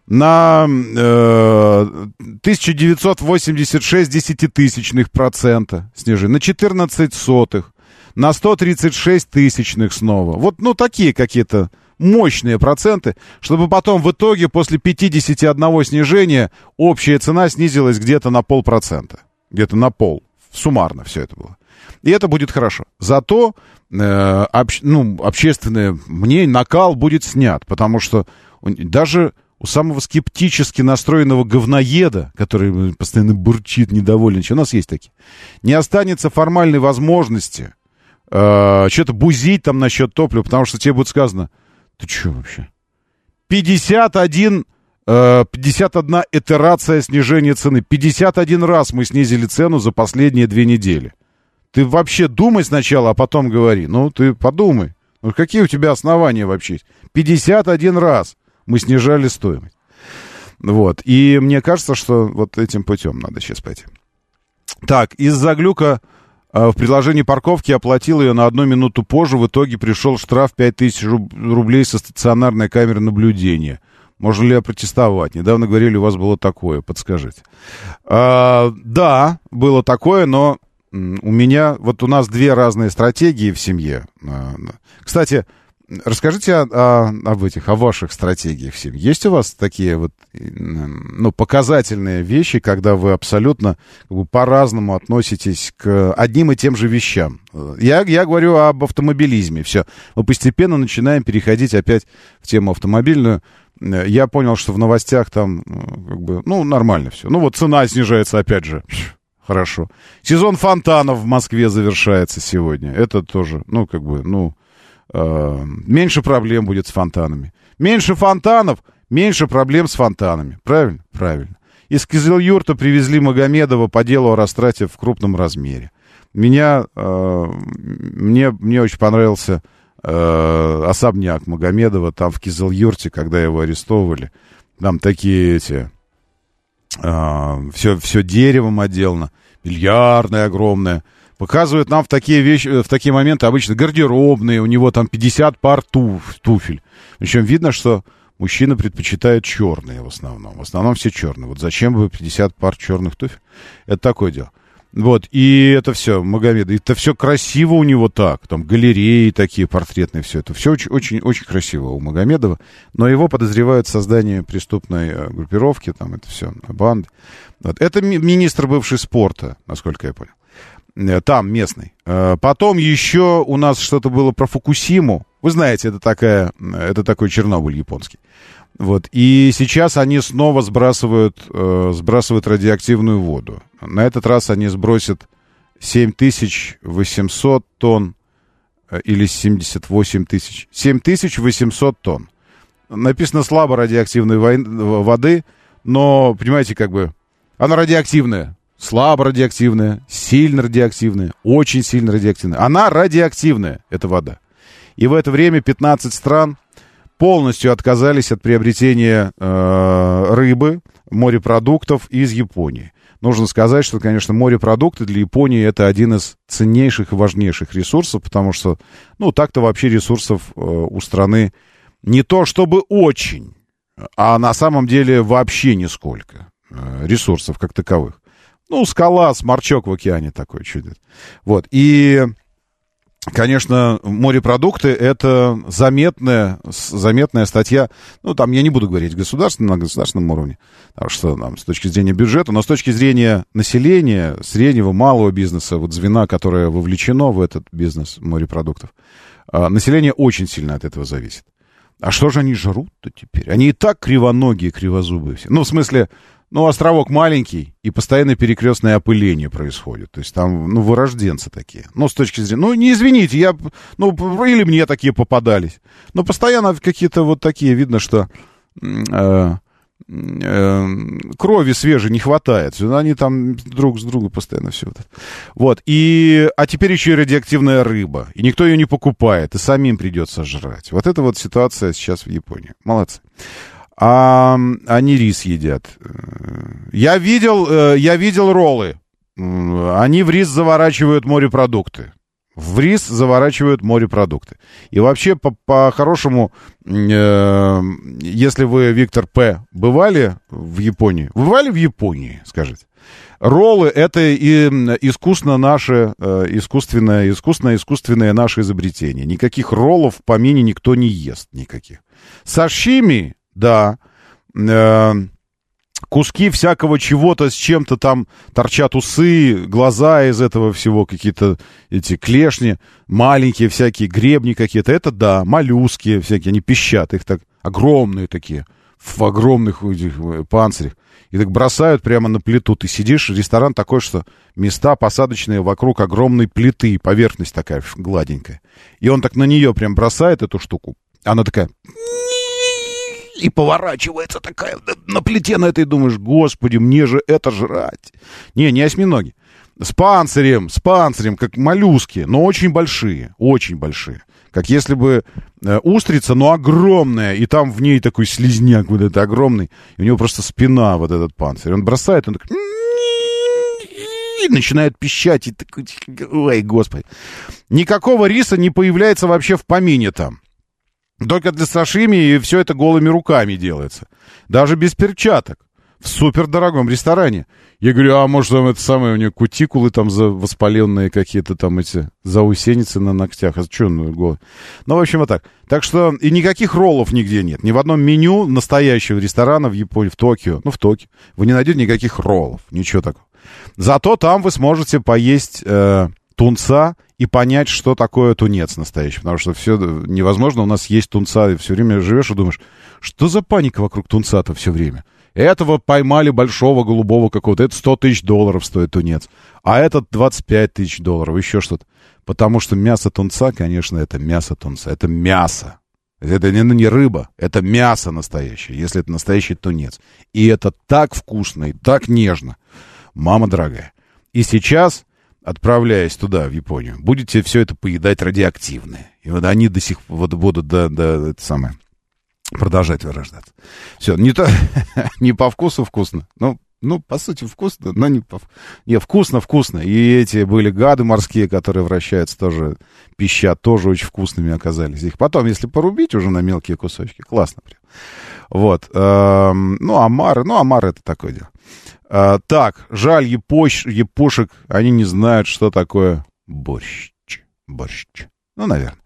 Speaker 1: на э, 1986 десятитысячных процента снижения, на 14 сотых, на 136 тысячных снова. Вот, ну, такие какие-то мощные проценты, чтобы потом в итоге после 51 снижения общая цена снизилась где-то на полпроцента. Где-то на пол. Суммарно все это было. И это будет хорошо. Зато э, обще, ну, общественное мнение, накал будет снят, потому что даже у самого скептически настроенного говноеда, который постоянно бурчит, недоволен, у нас есть такие, не останется формальной возможности э, что-то бузить там насчет топлива, потому что тебе будет сказано, ты что вообще? 51, э, 51 итерация снижения цены. 51 раз мы снизили цену за последние две недели. Ты вообще думай сначала, а потом говори. Ну, ты подумай. Ну, какие у тебя основания вообще есть? 51 раз мы снижали стоимость. Вот. И мне кажется, что вот этим путем надо сейчас пойти. Так, из-за глюка в приложении парковки оплатил ее на одну минуту позже. В итоге пришел штраф 5000 рублей со стационарной камеры наблюдения. Можно ли опротестовать? Недавно говорили, у вас было такое. Подскажите. А, да, было такое, но у меня, вот у нас две разные стратегии в семье. А, кстати, расскажите о, о, об этих, о ваших стратегиях в семье. Есть у вас такие вот, ну, показательные вещи, когда вы абсолютно как бы, по-разному относитесь к одним и тем же вещам? Я, я говорю об автомобилизме. Все. Мы постепенно начинаем переходить опять в тему автомобильную. Я понял, что в новостях там, как бы, ну, нормально все. Ну, вот цена снижается опять же. Хорошо. Сезон фонтанов в Москве завершается сегодня. Это тоже, ну, как бы, ну, э, меньше проблем будет с фонтанами. Меньше фонтанов, меньше проблем с фонтанами. Правильно? Правильно. Из Кизел-Юрта привезли Магомедова по делу о растрате в крупном размере. Меня, э, мне, мне очень понравился э, особняк Магомедова там в Кизел-Юрте, когда его арестовывали. Там такие эти все, а, все деревом отделано, бильярдное огромное. Показывают нам в такие вещи, в такие моменты обычно гардеробные, у него там 50 пар туф, туфель. Причем видно, что мужчина предпочитает черные в основном. В основном все черные. Вот зачем бы 50 пар черных туфель? Это такое дело. Вот, и это все, Магомед, это все красиво у него так, там галереи такие портретные, все это, все очень, очень, очень красиво у Магомедова, но его подозревают в создании преступной э, группировки, там это все, банды. Вот. Это ми- министр бывший спорта, насколько я понял, э, там местный. Э, потом еще у нас что-то было про Фукусиму, вы знаете, это такая, это такой Чернобыль японский. Вот. И сейчас они снова сбрасывают, э, сбрасывают радиоактивную воду. На этот раз они сбросят 7800 тонн э, или 78 тысяч. 7800 тонн. Написано слабо радиоактивной воды, но, понимаете, как бы, она радиоактивная. Слабо радиоактивная, сильно радиоактивная, очень сильно радиоактивная. Она радиоактивная, эта вода. И в это время 15 стран полностью отказались от приобретения э, рыбы, морепродуктов из Японии. Нужно сказать, что, конечно, морепродукты для Японии это один из ценнейших и важнейших ресурсов, потому что, ну, так-то вообще ресурсов э, у страны не то чтобы очень, а на самом деле вообще нисколько э, ресурсов как таковых. Ну, скала, сморчок в океане такой чудит. Вот, и Конечно, морепродукты — это заметная, заметная статья. Ну, там я не буду говорить государственном, на государственном уровне, потому что там, с точки зрения бюджета, но с точки зрения населения, среднего, малого бизнеса, вот звена, которое вовлечено в этот бизнес морепродуктов, а, население очень сильно от этого зависит. А что же они жрут-то теперь? Они и так кривоногие, кривозубые все. Ну, в смысле, ну, островок маленький, и постоянно перекрестное опыление происходит. То есть там, ну, вырожденцы такие. Ну, с точки зрения... Ну, не извините, я... Ну, или мне такие попадались. Но постоянно какие-то вот такие, видно, что... Э, э, крови свежей не хватает. Они там друг с другом постоянно все вот. Вот. И, а теперь еще и радиоактивная рыба. И никто ее не покупает. И самим придется жрать. Вот это вот ситуация сейчас в Японии. Молодцы а они рис едят. Я видел, э, я видел роллы. Они в рис заворачивают морепродукты. В рис заворачивают морепродукты. И вообще, по-хорошему, по э, если вы, Виктор П., бывали в Японии? Бывали в Японии, скажите? Роллы — это и искусственно наше, э, искусственное, искусственное, искусственное наше изобретение. Никаких роллов в помине никто не ест, никаких. Сашими, да, э, куски всякого чего-то с чем-то там торчат усы, глаза из этого всего, какие-то эти клешни, маленькие всякие гребни какие-то. Это да, моллюски всякие, они пищат, их так огромные такие, в огромных э, панцирях и так бросают прямо на плиту. Ты сидишь, ресторан такой, что места посадочные вокруг огромной плиты, поверхность такая гладенькая. И он так на нее прям бросает эту штуку. Она такая... И поворачивается такая на плите на этой, думаешь, господи, мне же это жрать. Не, не осьминоги. С панцирем, с панцирем, как моллюски, но очень большие, очень большие как если бы э, устрица, но огромная, и там в ней такой слизняк вот этот огромный, и у него просто спина, вот этот панцирь. Он бросает, он такой... И начинает пищать, и такой, ой, господи. Никакого риса не появляется вообще в помине там. Только для сашими, и все это голыми руками делается. Даже без перчаток. В супердорогом ресторане. Я говорю, а может, там это самое, у нее кутикулы там за воспаленные какие-то там эти заусеницы на ногтях. А что, ну, голову? Ну, в общем, вот так. Так что и никаких роллов нигде нет. Ни в одном меню настоящего ресторана в Японии, в Токио, ну, в Токио, вы не найдете никаких роллов. Ничего такого. Зато там вы сможете поесть э, тунца и понять, что такое тунец настоящий. Потому что все невозможно. У нас есть тунца, и все время живешь и думаешь, что за паника вокруг тунца-то все время? Этого поймали большого голубого какого-то. Это 100 тысяч долларов стоит тунец. А этот 25 тысяч долларов, еще что-то. Потому что мясо тунца, конечно, это мясо тунца. Это мясо. Это не, не рыба, это мясо настоящее, если это настоящий тунец. И это так вкусно и так нежно. Мама дорогая. И сейчас, отправляясь туда, в Японию, будете все это поедать радиоактивное. И вот они до сих вот будут, да, да, это самое, продолжать вырождаться. Все, не то, [LAUGHS] не по вкусу вкусно. Ну, ну, по сути, вкусно, но не по... Не, вкусно-вкусно. И эти были гады морские, которые вращаются тоже, пищат, тоже очень вкусными оказались. Их потом, если порубить уже на мелкие кусочки, классно прям. Вот. Эм, ну, омары, ну, омары это такое дело. Э, так, жаль епош, епошек, они не знают, что такое борщ. Борщ. Ну, наверное.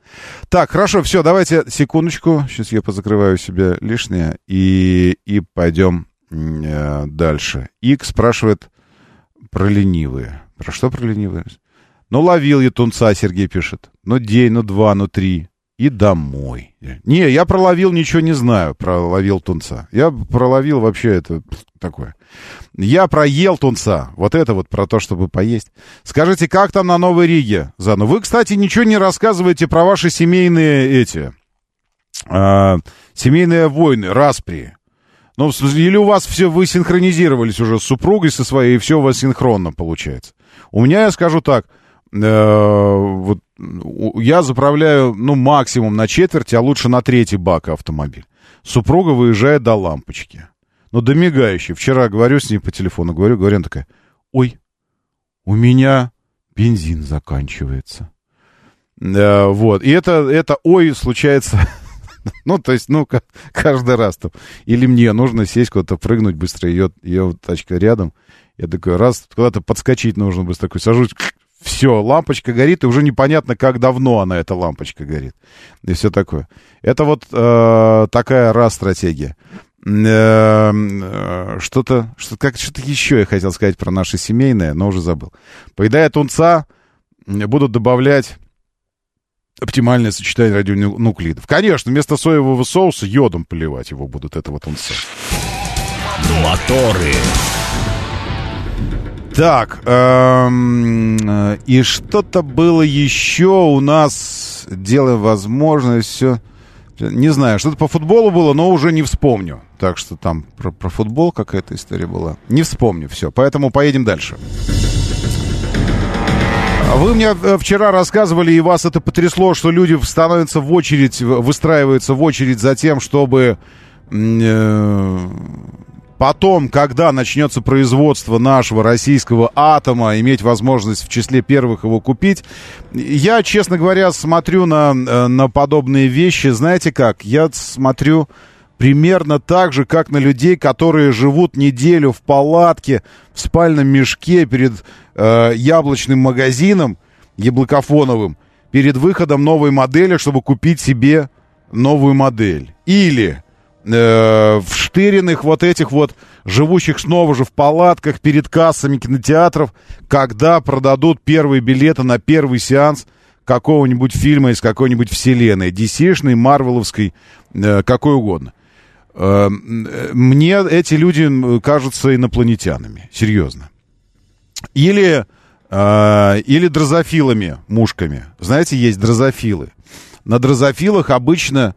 Speaker 1: Так, хорошо, все, давайте секундочку. Сейчас я позакрываю себе лишнее и, и пойдем э, дальше. Ик спрашивает про ленивые. Про что про ленивые? Ну, ловил я тунца, Сергей пишет. Ну, день, ну, два, ну, три и домой. Не, я проловил, ничего не знаю, проловил тунца. Я проловил вообще это такое. Я проел тунца. Вот это вот про то, чтобы поесть. Скажите, как там на Новой Риге, Зану? Вы, кстати, ничего не рассказываете про ваши семейные эти... Э, семейные войны, распри. Ну, или у вас все, вы синхронизировались уже с супругой со своей, и все у вас синхронно получается. У меня, я скажу так, э, вот я заправляю, ну, максимум на четверть, а лучше на третий бак автомобиль. Супруга выезжает до лампочки. Ну, до мигающей. Вчера говорю с ней по телефону, говорю, говорю, она такая, ой, у меня бензин заканчивается. Э, вот. И это, это ой случается, [LAUGHS] ну, то есть, ну, каждый раз там. Или мне нужно сесть куда-то, прыгнуть быстро, ее, ее тачка рядом. Я такой, раз, куда-то подскочить нужно быстро, такой сажусь, [SNIFFS] все, лампочка горит, и уже непонятно, как давно она, эта лампочка горит. И все такое. Это вот э, такая раз стратегия. Э, э, что-то, что, как, что-то еще я хотел сказать про наше семейное, но уже забыл. Поедая тунца, будут добавлять оптимальное сочетание радионуклидов. Конечно, вместо соевого соуса йодом поливать его будут, этого тунца.
Speaker 4: Моторы.
Speaker 1: Так, эм, э, и что-то было еще у нас, делаем возможность, все. Не знаю, что-то по футболу было, но уже не вспомню. Так что там про, про футбол какая-то история была. Не вспомню все, поэтому поедем дальше. Вы мне э, вчера рассказывали, и вас это потрясло, что люди становятся в очередь, выстраиваются в очередь за тем, чтобы э, Потом, когда начнется производство нашего российского атома, иметь возможность в числе первых его купить, я, честно говоря, смотрю на, э, на подобные вещи, знаете как, я смотрю примерно так же, как на людей, которые живут неделю в палатке, в спальном мешке перед э, яблочным магазином, яблокофоновым, перед выходом новой модели, чтобы купить себе новую модель. Или э, в штыренных вот этих вот, живущих снова же в палатках перед кассами кинотеатров, когда продадут первые билеты на первый сеанс какого-нибудь фильма из какой-нибудь вселенной, DC-шной, Марвеловской, э, какой угодно. Э, мне эти люди кажутся инопланетянами, серьезно. Или, э, или дрозофилами, мушками. Знаете, есть дрозофилы. На дрозофилах обычно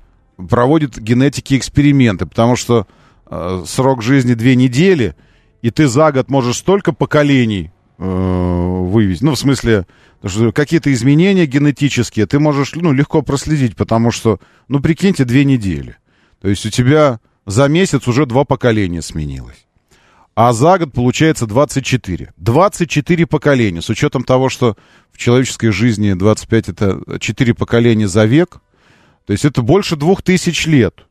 Speaker 1: проводят генетики эксперименты, потому что э, срок жизни две недели, и ты за год можешь столько поколений вывести. Ну, в смысле, какие-то изменения генетические ты можешь ну, легко проследить, потому что, ну, прикиньте, две недели. То есть у тебя за месяц уже два поколения сменилось. А за год получается 24. 24 поколения. С учетом того, что в человеческой жизни 25 это 4 поколения за век, то есть это больше двух тысяч лет,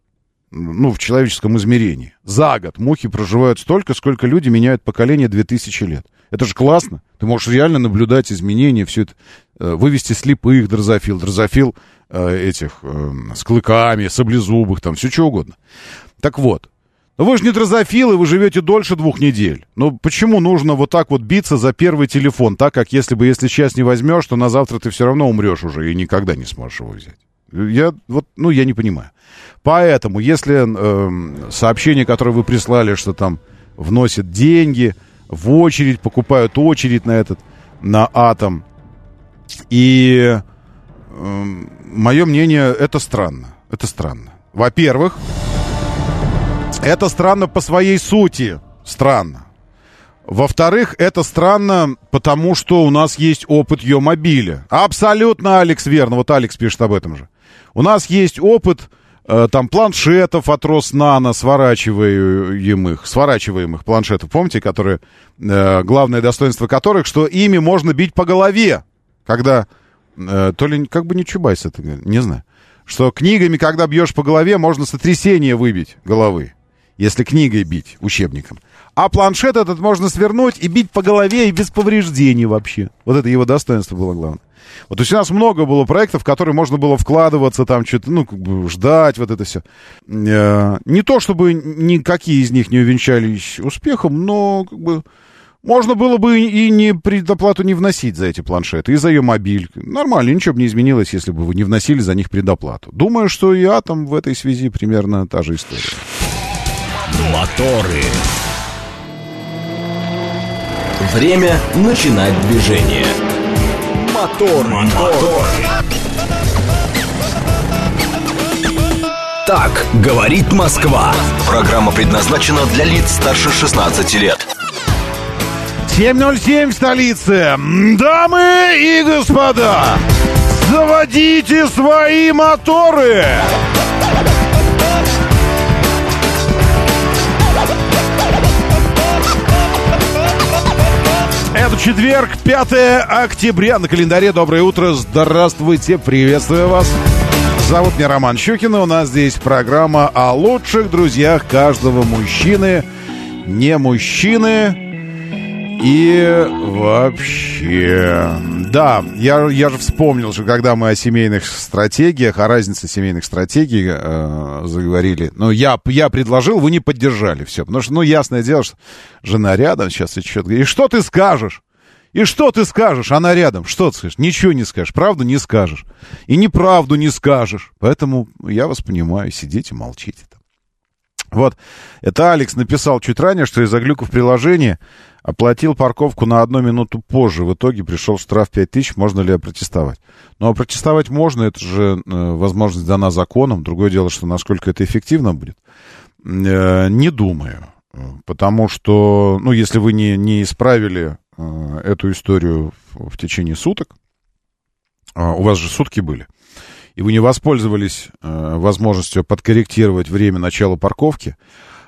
Speaker 1: ну, в человеческом измерении. За год мухи проживают столько, сколько люди меняют поколение 2000 лет. Это же классно. Ты можешь реально наблюдать изменения, все это, э, вывести слепых дрозофил, дрозофил этих э, с клыками, саблезубых, там, все что угодно. Так вот, но вы же не дрозофилы, вы живете дольше двух недель. Ну почему нужно вот так вот биться за первый телефон, так как если бы, если сейчас не возьмешь, то на завтра ты все равно умрешь уже и никогда не сможешь его взять. Я вот, ну, я не понимаю. Поэтому, если э, сообщение, которое вы прислали, что там вносят деньги в очередь, покупают очередь на этот, на атом, и э, мое мнение, это странно. Это странно. Во-первых, это странно по своей сути. Странно. Во-вторых, это странно, потому что у нас есть опыт ее мобиля. Абсолютно, Алекс, верно. Вот Алекс пишет об этом же. У нас есть опыт э, там планшетов от Роснано, сворачиваемых, сворачиваемых планшетов, помните, которые, э, главное достоинство которых, что ими можно бить по голове, когда, то ли как бы не Чубайс это, не знаю, что книгами, когда бьешь по голове, можно сотрясение выбить головы, если книгой бить, учебником. А планшет этот можно свернуть и бить по голове и без повреждений вообще. Вот это его достоинство было главное. Вот то есть у нас много было проектов, в которые можно было вкладываться, там что-то, ну, как бы ждать, вот это все. Э, не то, чтобы никакие из них не увенчались успехом, но как бы можно было бы и не предоплату не вносить за эти планшеты, и за ее мобиль. Нормально, ничего бы не изменилось, если бы вы не вносили за них предоплату. Думаю, что и Атом в этой связи примерно та же история.
Speaker 4: Моторы. Время начинать движение. Мотор, мотор. Так говорит Москва. Программа предназначена для лиц старше 16 лет.
Speaker 1: 7.07 в столице. Дамы и господа, заводите свои моторы. Это четверг, 5 октября на календаре. Доброе утро, здравствуйте, приветствую вас. Зовут меня Роман Щукин, и у нас здесь программа о лучших друзьях каждого мужчины, не мужчины и вообще. Да, я, я же вспомнил, что когда мы о семейных стратегиях, о разнице семейных стратегий э, заговорили, ну, я, я предложил, вы не поддержали все. Потому что, ну, ясное дело, что жена рядом сейчас и что-то... И что ты скажешь? И что ты скажешь? Она рядом. Что ты скажешь? Ничего не скажешь. Правду не скажешь. И неправду не скажешь. Поэтому я вас понимаю. Сидите, молчите там. Вот. Это Алекс написал чуть ранее, что из-за глюков приложения оплатил парковку на одну минуту позже. В итоге пришел штраф 5000. Можно ли опротестовать? Ну, а протестовать можно. Это же э, возможность дана законом. Другое дело, что насколько это эффективно будет. Э, не думаю. Потому что, ну, если вы не, не исправили э, эту историю в, в течение суток, э, у вас же сутки были, и вы не воспользовались э, возможностью подкорректировать время начала парковки,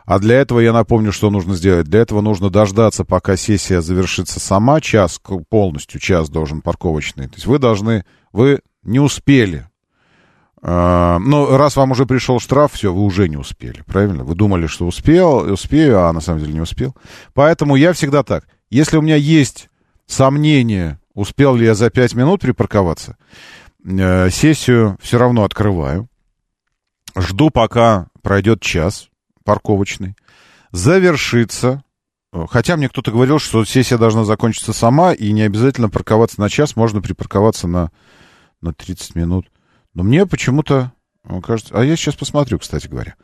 Speaker 1: А для этого я напомню, что нужно сделать. Для этого нужно дождаться, пока сессия завершится сама. Час, полностью час должен парковочный. То есть вы должны, вы не успели. А, ну, раз вам уже пришел штраф, все, вы уже не успели, правильно? Вы думали, что успел, успею, а на самом деле не успел. Поэтому я всегда так. Если у меня есть сомнение, успел ли я за пять минут припарковаться, сессию все равно открываю. Жду, пока пройдет час, парковочный, завершится. Хотя мне кто-то говорил, что сессия должна закончиться сама, и не обязательно парковаться на час, можно припарковаться на, на 30 минут. Но мне почему-то кажется... А я сейчас посмотрю, кстати говоря.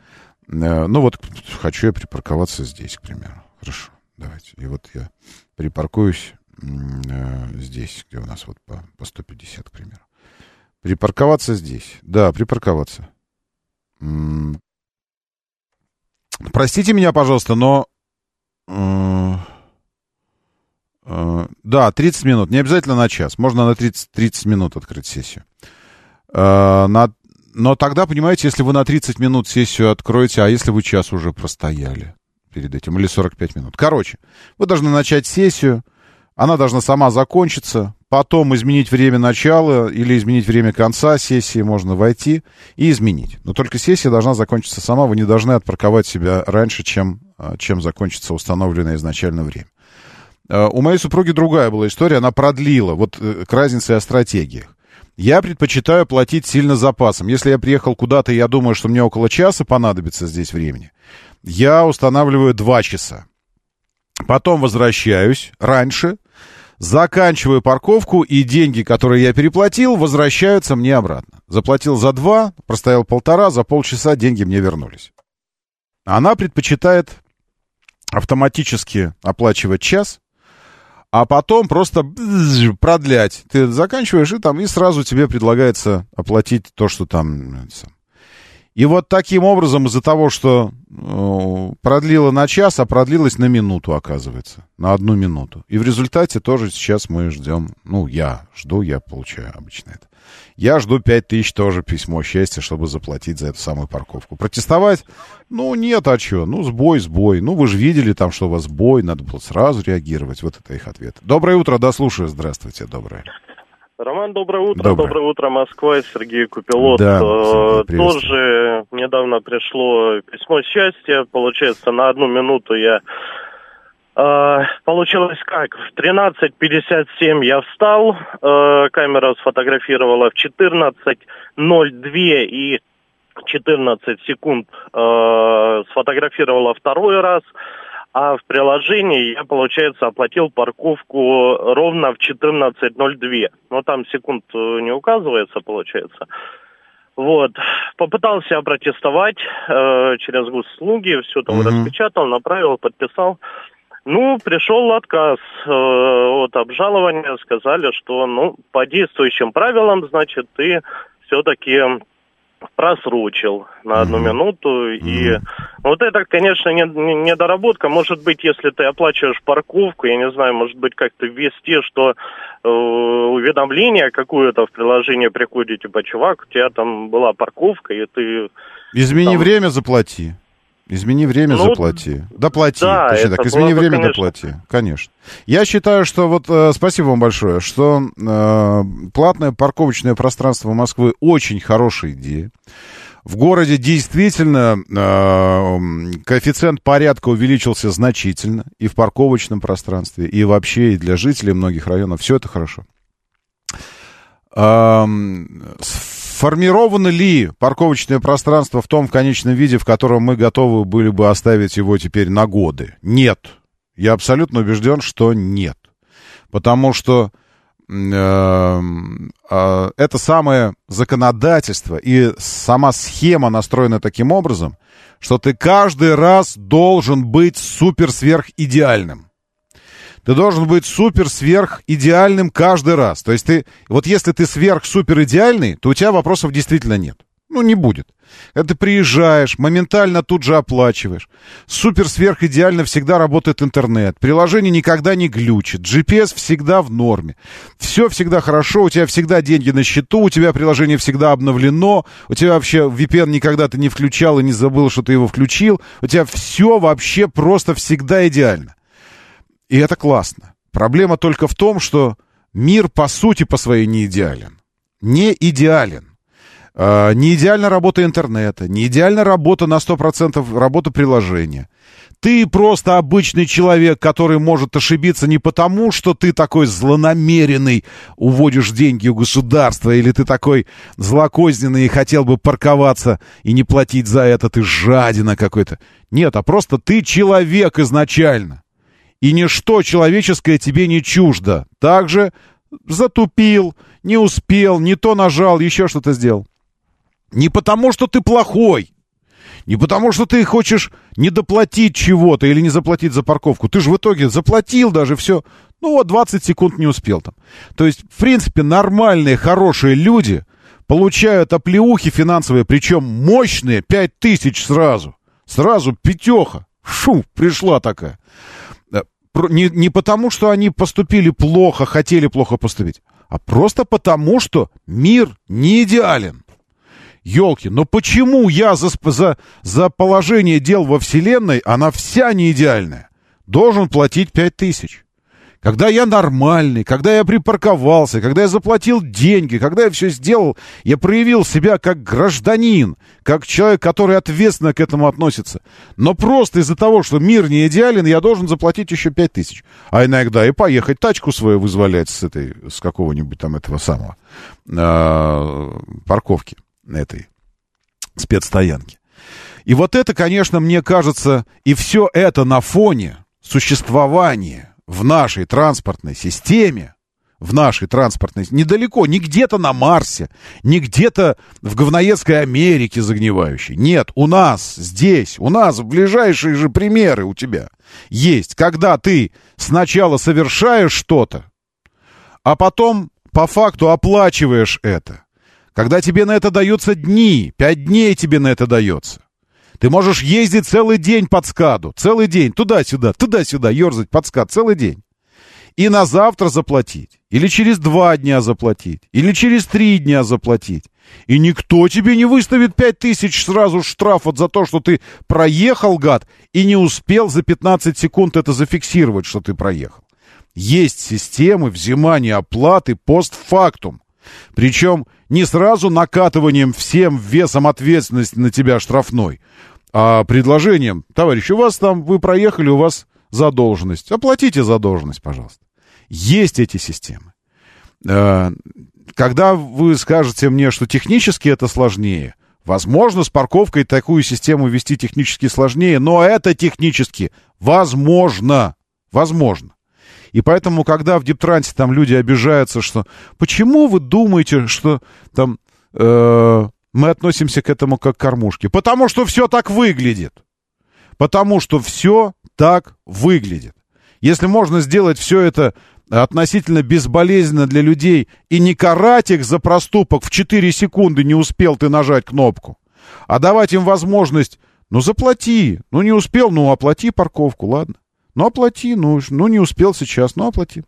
Speaker 1: Э, ну вот, хочу я припарковаться здесь, к примеру. Хорошо, давайте. И вот я припаркуюсь э, здесь, где у нас вот по, по 150, к примеру. Припарковаться здесь. Да, припарковаться. Простите меня, пожалуйста, но... Э, э, да, 30 минут. Не обязательно на час. Можно на 30, 30 минут открыть сессию. Э, на, но тогда, понимаете, если вы на 30 минут сессию откроете, а если вы час уже простояли перед этим, или 45 минут. Короче, вы должны начать сессию, она должна сама закончиться, потом изменить время начала или изменить время конца сессии, можно войти и изменить. Но только сессия должна закончиться сама, вы не должны отпарковать себя раньше, чем, а, чем закончится установленное изначально время. А, у моей супруги другая была история, она продлила, вот э, к разнице о стратегиях. Я предпочитаю платить сильно запасом. Если я приехал куда-то, я думаю, что мне около часа понадобится здесь времени, я устанавливаю два часа. Потом возвращаюсь раньше, заканчиваю парковку, и деньги, которые я переплатил, возвращаются мне обратно. Заплатил за два, простоял полтора, за полчаса деньги мне вернулись. Она предпочитает автоматически оплачивать час, а потом просто продлять. Ты заканчиваешь, и там и сразу тебе предлагается оплатить то, что там... И вот таким образом, из-за того, что э, продлила на час, а продлилась на минуту, оказывается. На одну минуту. И в результате тоже сейчас мы ждем, ну, я жду, я получаю обычно это. Я жду 5 тысяч тоже письмо счастья, чтобы заплатить за эту самую парковку. Протестовать? Ну, нет, а что? Ну, сбой, сбой. Ну, вы же видели там, что у вас сбой, надо было сразу реагировать. Вот это их ответ. Доброе утро, да, слушаю. Здравствуйте, доброе.
Speaker 9: Роман, доброе утро. Доброе, доброе утро, Москва. Сергей Купилот. Да, э, Тоже недавно пришло письмо счастья. Получается, на одну минуту я... Э, получилось как? В 13.57 я встал, э, камера сфотографировала в 14.02 и 14 секунд э, сфотографировала второй раз. А в приложении я, получается, оплатил парковку ровно в 14.02. Но там секунд э, не указывается, получается. Вот. Попытался протестовать э, через госуслуги, все там mm-hmm. распечатал, направил, подписал. Ну, пришел отказ э, от обжалования, сказали, что, ну, по действующим правилам, значит, ты все-таки просрочил на одну mm-hmm. минуту. И mm-hmm. вот это, конечно, не, не, недоработка. Может быть, если ты оплачиваешь парковку, я не знаю, может быть, как-то ввести, что э, уведомление какое-то в приложение приходит, типа, чувак, у тебя там была парковка, и ты...
Speaker 1: Измени там... время, заплати. Измени время, ну, заплати. Доплати. Да, точнее так. Измени время, конечно. доплати. Конечно. Я считаю, что вот э, спасибо вам большое, что э, платное парковочное пространство Москвы очень хорошая идея. В городе действительно э, коэффициент порядка увеличился значительно и в парковочном пространстве, и вообще, и для жителей многих районов. Все это хорошо. Э, Сформировано ли парковочное пространство в том в конечном виде, в котором мы готовы были бы оставить его теперь на годы? Нет. Я абсолютно убежден, что нет. Потому что э, э, это самое законодательство и сама схема настроена таким образом, что ты каждый раз должен быть супер-сверх-идеальным. Ты должен быть супер-сверх идеальным каждый раз. То есть ты, вот если ты сверх-супер идеальный, то у тебя вопросов действительно нет. Ну, не будет. Когда ты приезжаешь, моментально тут же оплачиваешь. Супер сверх идеально всегда работает интернет. Приложение никогда не глючит. GPS всегда в норме. Все всегда хорошо, у тебя всегда деньги на счету, у тебя приложение всегда обновлено, у тебя вообще VPN никогда ты не включал и не забыл, что ты его включил. У тебя все вообще просто всегда идеально. И это классно. Проблема только в том, что мир по сути по своей не идеален. Не идеален. Uh, не идеальна работа интернета, не идеальна работа на 100% работа приложения. Ты просто обычный человек, который может ошибиться не потому, что ты такой злонамеренный, уводишь деньги у государства, или ты такой злокозненный и хотел бы парковаться и не платить за это, ты жадина какой-то. Нет, а просто ты человек изначально. И ничто человеческое тебе не чуждо. Также затупил, не успел, не то нажал, еще что-то сделал. Не потому, что ты плохой. Не потому, что ты хочешь не доплатить чего-то или не заплатить за парковку. Ты же в итоге заплатил даже все. Ну вот 20 секунд не успел там. То есть, в принципе, нормальные, хорошие люди получают оплеухи финансовые, причем мощные, 5 тысяч сразу. Сразу пятеха. Шу, пришла такая. Не, не потому, что они поступили плохо, хотели плохо поступить, а просто потому, что мир не идеален. Елки, но почему я за, за, за положение дел во Вселенной, она вся не идеальная, должен платить пять тысяч? Когда я нормальный, когда я припарковался, когда я заплатил деньги, когда я все сделал, я проявил себя как гражданин, как человек, который ответственно к этому относится. Но просто из-за того, что мир не идеален, я должен заплатить еще пять тысяч. А иногда и поехать тачку свою вызволять с этой, с какого-нибудь там этого самого э, парковки этой спецстоянки. И вот это, конечно, мне кажется, и все это на фоне существования в нашей транспортной системе, в нашей транспортной... Недалеко, не где-то на Марсе, не где-то в говноедской Америке загнивающей. Нет, у нас здесь, у нас ближайшие же примеры у тебя есть, когда ты сначала совершаешь что-то, а потом по факту оплачиваешь это. Когда тебе на это даются дни, пять дней тебе на это дается. Ты можешь ездить целый день под скаду, целый день, туда-сюда, туда-сюда, ерзать под скад, целый день. И на завтра заплатить, или через два дня заплатить, или через три дня заплатить. И никто тебе не выставит пять тысяч сразу штраф вот за то, что ты проехал, гад, и не успел за 15 секунд это зафиксировать, что ты проехал. Есть системы взимания оплаты постфактум. Причем не сразу накатыванием всем весом ответственности на тебя штрафной, а предложением, товарищ, у вас там, вы проехали, у вас задолженность. Оплатите задолженность, пожалуйста. Есть эти системы. Э, когда вы скажете мне, что технически это сложнее, возможно, с парковкой такую систему вести технически сложнее, но это технически возможно. Возможно. И поэтому, когда в Диптрансе там люди обижаются, что почему вы думаете, что там э, мы относимся к этому как к кормушке? Потому что все так выглядит. Потому что все так выглядит. Если можно сделать все это относительно безболезненно для людей и не карать их за проступок в 4 секунды не успел ты нажать кнопку, а давать им возможность, ну заплати, ну не успел, ну оплати парковку, ладно. Ну, оплати, ну, ну не успел сейчас, ну, оплати.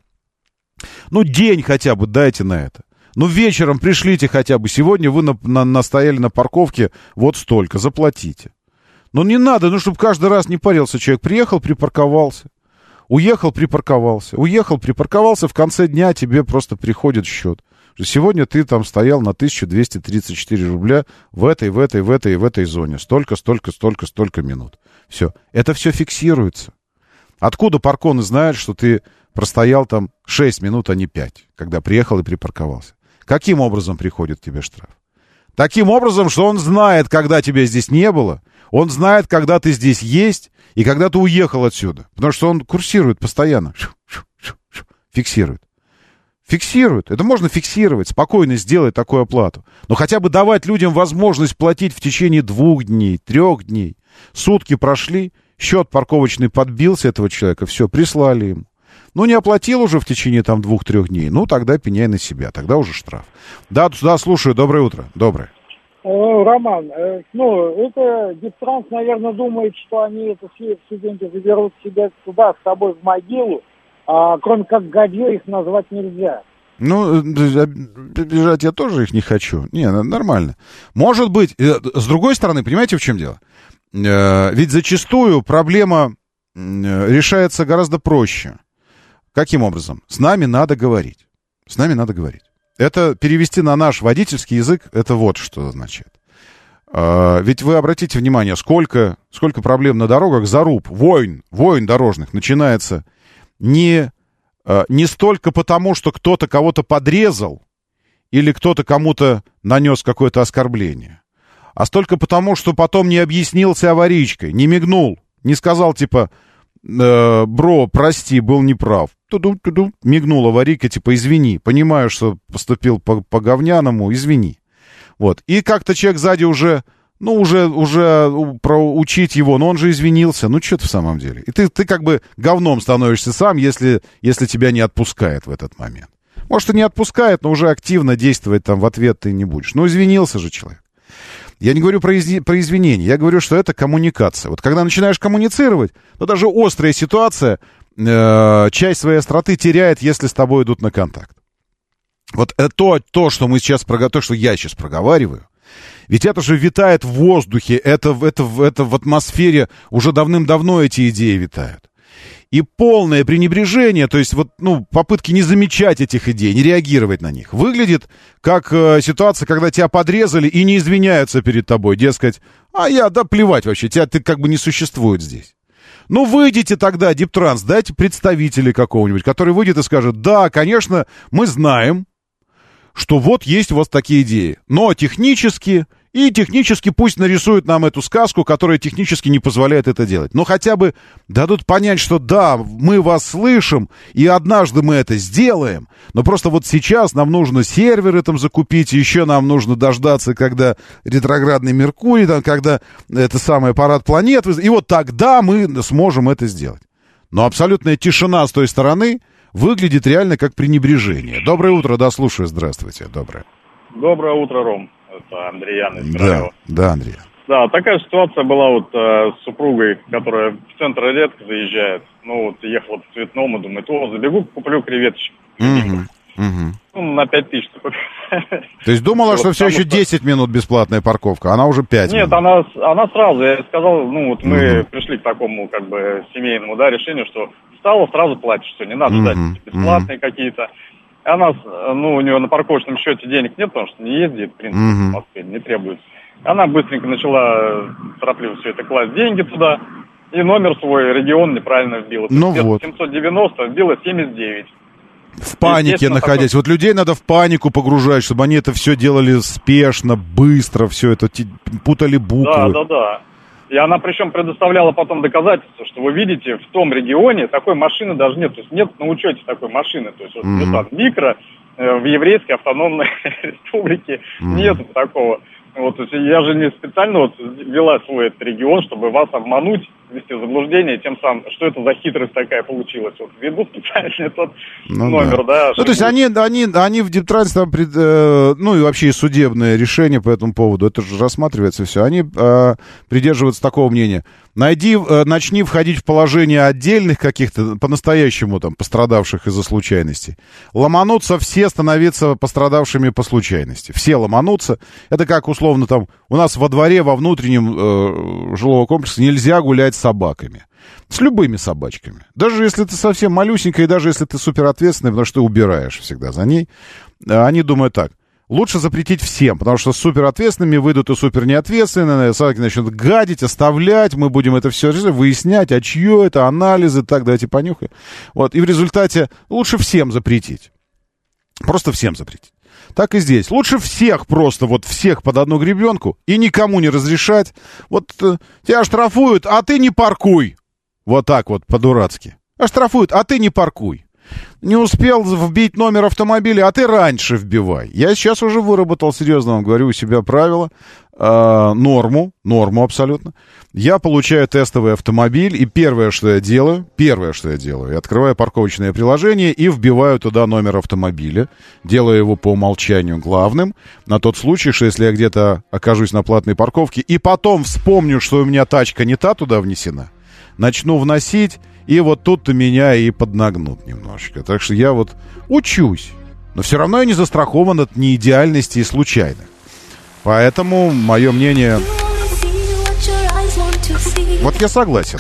Speaker 1: Ну, день хотя бы дайте на это. Ну, вечером пришлите хотя бы. Сегодня вы на, на, настояли на парковке вот столько, заплатите. Ну, не надо, ну, чтобы каждый раз не парился человек. Приехал, припарковался. Уехал, припарковался. Уехал, припарковался. В конце дня тебе просто приходит счет. Сегодня ты там стоял на 1234 рубля в этой, в этой, в этой, в этой зоне. Столько, столько, столько, столько минут. Все. Это все фиксируется. Откуда парконы знают, что ты простоял там 6 минут, а не 5, когда приехал и припарковался? Каким образом приходит тебе штраф? Таким образом, что он знает, когда тебя здесь не было, он знает, когда ты здесь есть и когда ты уехал отсюда. Потому что он курсирует постоянно. Фиксирует. Фиксирует. Это можно фиксировать, спокойно сделать такую оплату. Но хотя бы давать людям возможность платить в течение двух дней, трех дней. Сутки прошли, Счет парковочный подбился этого человека, все, прислали ему. Ну, не оплатил уже в течение там двух-трех дней. Ну, тогда пеняй на себя, тогда уже штраф. Да, да, слушаю, доброе утро, доброе.
Speaker 8: Роман, ну, это Диптранс, наверное, думает, что они это все студенты заберут себя туда с собой в могилу, а кроме как гадье их назвать нельзя.
Speaker 1: Ну, бежать я тоже их не хочу. Не, нормально. Может быть, с другой стороны, понимаете, в чем дело? Ведь зачастую проблема решается гораздо проще. Каким образом? С нами надо говорить. С нами надо говорить. Это перевести на наш водительский язык, это вот что означает. А, ведь вы обратите внимание, сколько, сколько проблем на дорогах, заруб, войн, войн дорожных начинается не, не столько потому, что кто-то кого-то подрезал или кто-то кому-то нанес какое-то оскорбление, а столько потому, что потом не объяснился аварийкой, не мигнул, не сказал типа, э, бро, прости, был неправ. Ту-ду-ту-ду, мигнула аварийка, типа, извини, понимаю, что поступил по, по говняному, извини. Вот. И как-то человек сзади уже, ну, уже, уже проучить его, но он же извинился. Ну, что ты в самом деле? И ты, ты как бы говном становишься сам, если, если тебя не отпускает в этот момент. Может, и не отпускает, но уже активно действовать там в ответ ты не будешь. Ну, извинился же человек. Я не говорю про, изни... про извинения, я говорю, что это коммуникация. Вот когда начинаешь коммуницировать, то даже острая ситуация э, часть своей остроты теряет, если с тобой идут на контакт. Вот это то, то, что мы сейчас то, что я сейчас проговариваю, ведь это же витает в воздухе, это, это, это в атмосфере уже давным-давно эти идеи витают и полное пренебрежение, то есть вот, ну, попытки не замечать этих идей, не реагировать на них, выглядит как э, ситуация, когда тебя подрезали и не извиняются перед тобой, дескать, а я, да плевать вообще, тебя ты как бы не существует здесь. Ну, выйдите тогда, Диптранс, дайте представителей какого-нибудь, который выйдет и скажет, да, конечно, мы знаем, что вот есть у вас такие идеи, но технически и технически пусть нарисуют нам эту сказку, которая технически не позволяет это делать. Но хотя бы дадут понять, что да, мы вас слышим, и однажды мы это сделаем. Но просто вот сейчас нам нужно серверы там закупить, еще нам нужно дождаться, когда ретроградный Меркурий, там, когда это самый аппарат планет, и вот тогда мы сможем это сделать. Но абсолютная тишина с той стороны выглядит реально как пренебрежение. Доброе утро, да, слушаю, здравствуйте, доброе.
Speaker 10: Доброе утро, Ром это Андреян из
Speaker 1: Да, да, Андрей.
Speaker 10: Да, такая ситуация была вот э, с супругой, которая в центр редко заезжает. Ну вот ехала по цветному, думает, о, забегу, куплю креветочек.
Speaker 1: Угу, угу.
Speaker 10: Ну, на 5 тысяч.
Speaker 1: То есть думала, что все еще 10 минут бесплатная парковка, она уже 5
Speaker 10: Нет, она, она сразу, я сказал, ну вот мы пришли к такому как бы семейному, да, решению, что встала, сразу платишь, что не надо ждать бесплатные какие-то. Она, ну, у нее на парковочном счете денег нет, потому что не ездит, в принципе, uh-huh. в Москве, не требуется. Она быстренько начала торопливо все это класть деньги туда, и номер свой регион неправильно вбила.
Speaker 1: Ну вот.
Speaker 10: 790 вбила 79.
Speaker 1: В панике находясь. Такой... Вот людей надо в панику погружать, чтобы они это все делали спешно, быстро, все это путали буквы.
Speaker 10: Да, да, да. И она причем предоставляла потом доказательства, что вы видите, в том регионе такой машины даже нет. То есть нет на учете такой машины. То есть вот mm-hmm. микро э, в еврейской автономной [LAUGHS] республике mm-hmm. нету такого. Вот, то есть я же не специально вот вела свой этот регион, чтобы вас обмануть ввести в заблуждение, тем самым, что это за хитрость такая получилась. Вот веду специально этот ну, номер, да.
Speaker 1: да ну, то есть они, они, они в Дептрансе там, пред, э, ну и вообще судебное решение по этому поводу, это же рассматривается все, они э, придерживаются такого мнения. Найди, э, начни входить в положение отдельных каких-то, по-настоящему там, пострадавших из-за случайности. Ломанутся все становиться пострадавшими по случайности. Все ломанутся. Это как, условно, там, у нас во дворе, во внутреннем э, жилого комплекса нельзя гулять с собаками. С любыми собачками. Даже если ты совсем малюсенькая, и даже если ты суперответственный, потому что ты убираешь всегда за ней. Э, они думают так. Лучше запретить всем, потому что суперответственными выйдут и супер неответственные, собаки начнут гадить, оставлять, мы будем это все выяснять, а чье это, анализы, так, давайте понюхаем. Вот, и в результате лучше всем запретить. Просто всем запретить. Так и здесь. Лучше всех просто, вот всех под одну гребенку и никому не разрешать. Вот э, тебя штрафуют, а ты не паркуй. Вот так вот, по-дурацки. Оштрафуют, а ты не паркуй. Не успел вбить номер автомобиля, а ты раньше вбивай. Я сейчас уже выработал, серьезно вам говорю, у себя правило, э, норму, норму абсолютно. Я получаю тестовый автомобиль, и первое, что я делаю, первое, что я делаю, я открываю парковочное приложение и вбиваю туда номер автомобиля, делаю его по умолчанию главным, на тот случай, что если я где-то окажусь на платной парковке, и потом вспомню, что у меня тачка не та туда внесена, начну вносить, и вот тут-то меня и поднагнут немножечко. Так что я вот учусь. Но все равно я не застрахован от неидеальности и случайных. Поэтому мое мнение... Вот я согласен.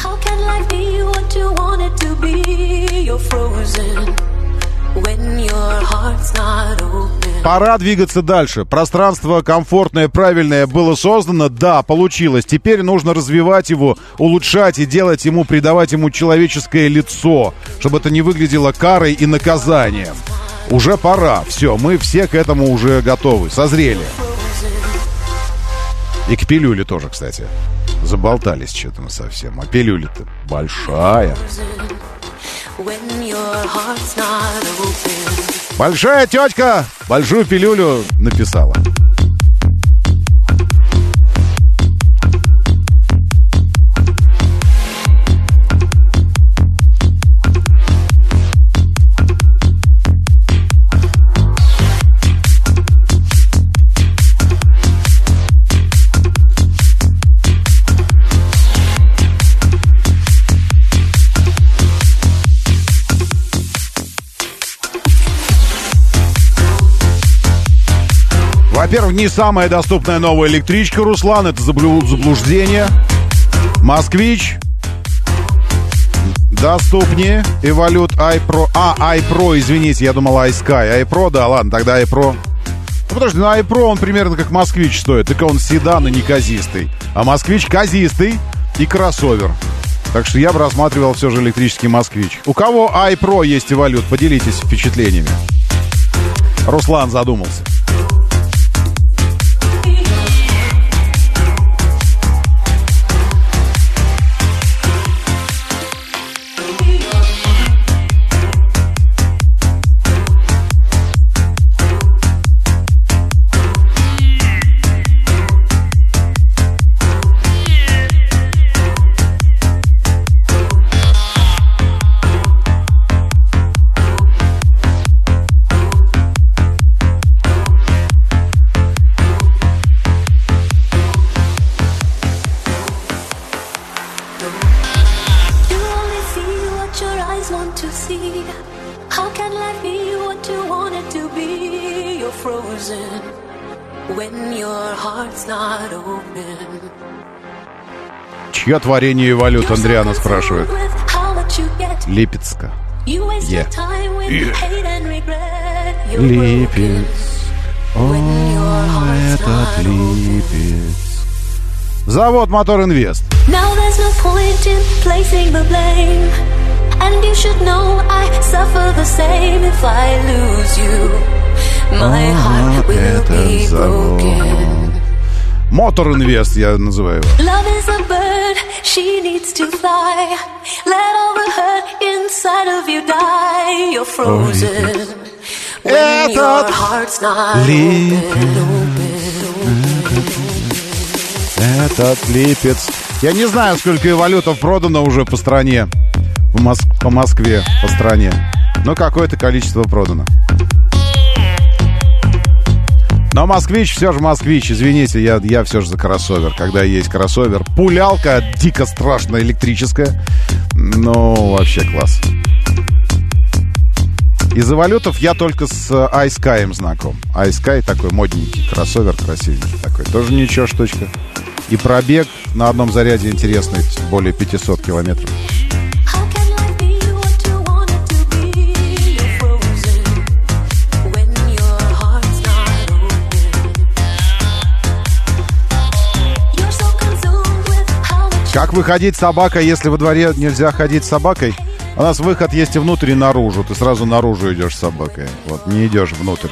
Speaker 1: When your heart's not open Пора двигаться дальше. Пространство комфортное, правильное было создано. Да, получилось. Теперь нужно развивать его, улучшать и делать ему, придавать ему человеческое лицо, чтобы это не выглядело карой и наказанием. Уже пора. Все, мы все к этому уже готовы, созрели. И к пилюле тоже, кстати. Заболтались что-то мы совсем. А пилюля-то большая. Большая тетка большую пилюлю написала. Во-первых, не самая доступная новая электричка, Руслан, это заблуждение. Москвич доступнее. Эволют iPro. А, iPro, извините, я думал iSky. iPro, да, ладно, тогда iPro. Ну, подожди, ну iPro он примерно как Москвич стоит, только он седан и неказистый. А Москвич казистый и кроссовер. Так что я бы рассматривал все же электрический москвич. У кого iPro есть эволют, поделитесь впечатлениями. Руслан задумался. Чье творение и валют, Андриана спрашивает. Липецка. Е. Липец. О, этот Липец. Завод Мотор Инвест. And you should know I suffer the same if I lose you. My heart will be broken. Мотор Инвест я называю его. Heart's not Этот липец. Я не знаю, сколько эволютов продано уже по стране. По, Моск... по Москве, по стране. Но какое-то количество продано. Но москвич все же москвич. Извините, я, я все же за кроссовер. Когда есть кроссовер. Пулялка дико страшная электрическая. Ну, вообще класс. Из валютов я только с iSky знаком. iSky такой модненький, кроссовер красивенький такой. Тоже ничего штучка. И пробег на одном заряде интересный, более 500 километров. Как выходить с собакой, если во дворе нельзя ходить с собакой? У нас выход есть и внутрь, и наружу. Ты сразу наружу идешь с собакой. Вот, не идешь внутрь.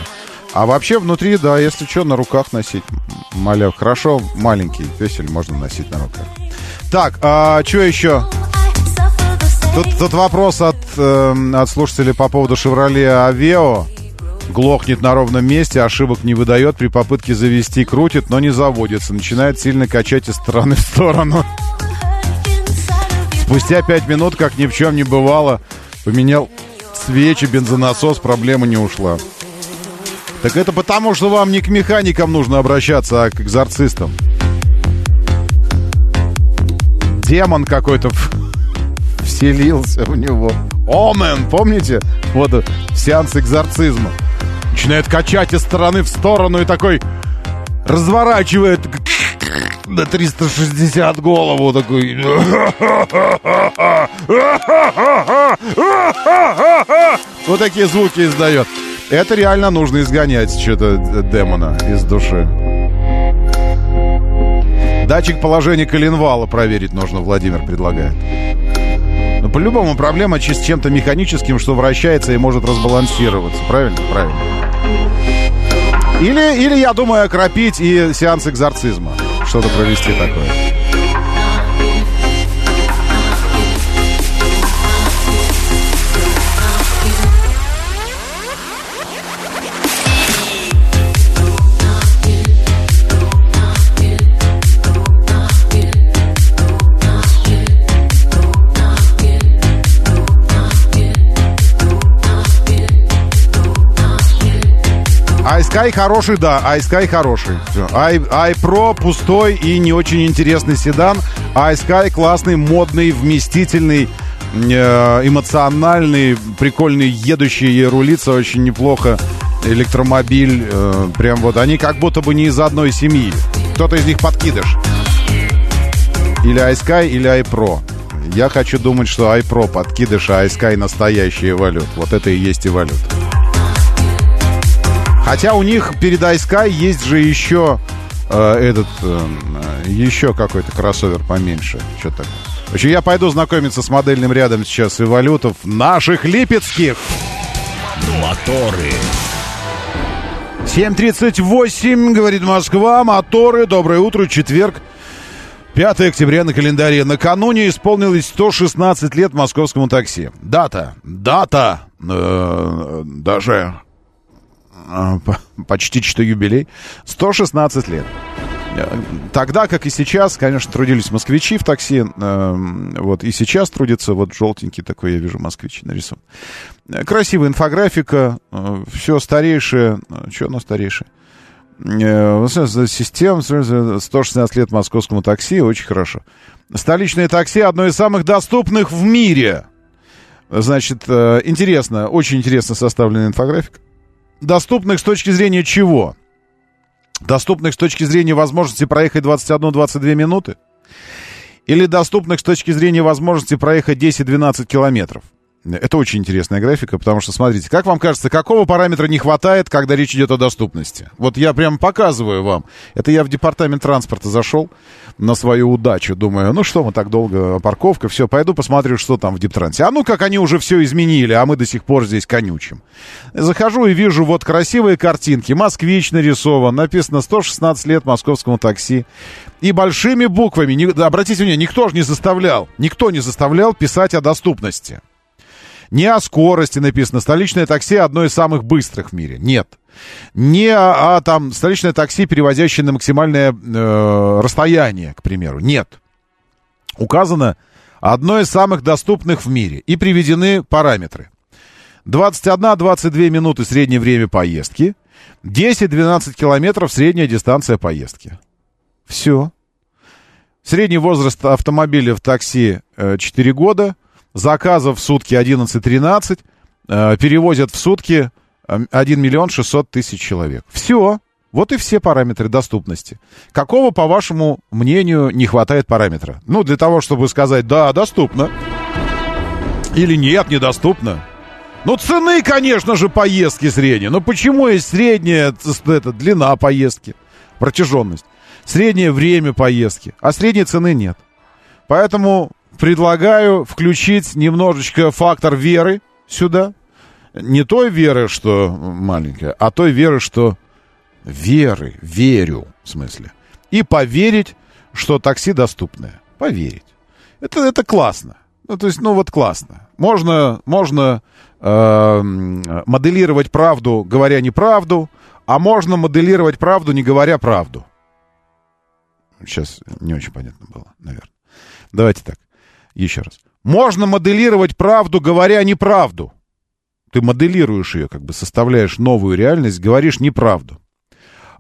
Speaker 1: А вообще внутри, да, если что, на руках носить. Маляв. Хорошо, маленький песель можно носить на руках. Так, а что еще? Тут, тут вопрос от, э, от слушателей по поводу «Шевроле Авео». Глохнет на ровном месте, ошибок не выдает, при попытке завести крутит, но не заводится. Начинает сильно качать из стороны в сторону. Спустя пять минут, как ни в чем не бывало, поменял свечи, бензонасос, проблема не ушла. Так это потому, что вам не к механикам нужно обращаться, а к экзорцистам. Демон какой-то вселился в него. Омен, помните? Вот сеанс экзорцизма. Начинает качать из стороны в сторону и такой разворачивает на 360 голову такой. Вот такие звуки издает. Это реально нужно изгонять что-то демона из души. Датчик положения коленвала проверить нужно, Владимир предлагает. Но по-любому проблема с чем-то механическим, что вращается и может разбалансироваться. Правильно? Правильно. Или, или я думаю, окропить и сеанс экзорцизма. Что-то провести такое. iSky хороший, да, iSky хороший. Все. i, iPro пустой и не очень интересный седан. iSky классный, модный, вместительный, э, эмоциональный, прикольный, едущий, рулится очень неплохо. Электромобиль, э, прям вот, они как будто бы не из одной семьи. Кто-то из них подкидыш. Или iSky, или iPro. Я хочу думать, что iPro подкидыш, а iSky настоящий валют. Вот это и есть и валют. Хотя у них перед iSky есть же еще э, этот, э, еще какой-то кроссовер поменьше. Что такое? В общем, я пойду знакомиться с модельным рядом сейчас и валютов наших липецких.
Speaker 4: Моторы.
Speaker 1: 7.38, говорит Москва, моторы, доброе утро, четверг, 5 октября на календаре. Накануне исполнилось 116 лет московскому такси. Дата, дата, э, даже почти что юбилей, 116 лет. Тогда, как и сейчас, конечно, трудились москвичи в такси. Э, вот и сейчас трудится вот желтенький такой, я вижу, москвич нарисован. Красивая инфографика, э, все старейшее. Э, что оно старейшее? Система 116 лет московскому такси, очень хорошо. Столичное такси одно из самых доступных в мире. Значит, интересно, очень интересно составленная инфографика доступных с точки зрения чего? Доступных с точки зрения возможности проехать 21-22 минуты? Или доступных с точки зрения возможности проехать 10-12 километров? Это очень интересная графика, потому что, смотрите, как вам кажется, какого параметра не хватает, когда речь идет о доступности? Вот я прям показываю вам. Это я в департамент транспорта зашел на свою удачу. Думаю, ну что мы так долго, парковка, все, пойду посмотрю, что там в Дептрансе. А ну как они уже все изменили, а мы до сих пор здесь конючим. Захожу и вижу вот красивые картинки. Москвич нарисован, написано 116 лет московскому такси. И большими буквами, не, обратите внимание, никто же не заставлял, никто не заставлял писать о доступности. Не о скорости написано. Столичное такси одно из самых быстрых в мире. Нет. Не о, а там столичное такси, перевозящее на максимальное э, расстояние, к примеру. Нет. Указано одно из самых доступных в мире. И приведены параметры. 21-22 минуты среднее время поездки. 10-12 километров средняя дистанция поездки. Все. Средний возраст автомобиля в такси э, 4 года заказов в сутки 11-13, э, перевозят в сутки 1 э, миллион 600 тысяч человек. Все. Вот и все параметры доступности. Какого, по вашему мнению, не хватает параметра? Ну, для того, чтобы сказать, да, доступно. Или нет, недоступно. Ну, цены, конечно же, поездки средние. Но почему есть средняя это, длина поездки, протяженность? Среднее время поездки, а средней цены нет. Поэтому предлагаю включить немножечко фактор веры сюда. Не той веры, что маленькая, а той веры, что веры, верю, в смысле. И поверить, что такси доступное. Поверить. Это, это классно. Ну, то есть, ну вот классно. Можно, можно э, моделировать правду, говоря неправду, а можно моделировать правду, не говоря правду. Сейчас не очень понятно было, наверное. Давайте так. Еще раз. Можно моделировать правду, говоря неправду. Ты моделируешь ее, как бы составляешь новую реальность, говоришь неправду.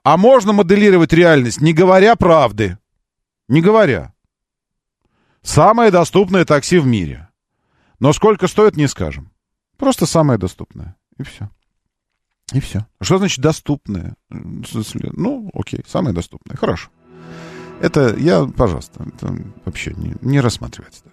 Speaker 1: А можно моделировать реальность, не говоря правды. Не говоря. Самое доступное такси в мире. Но сколько стоит, не скажем. Просто самое доступное. И все. И все. Что значит доступное? Ну, окей, самое доступное. Хорошо. Это я, пожалуйста, это вообще не, не рассматривается.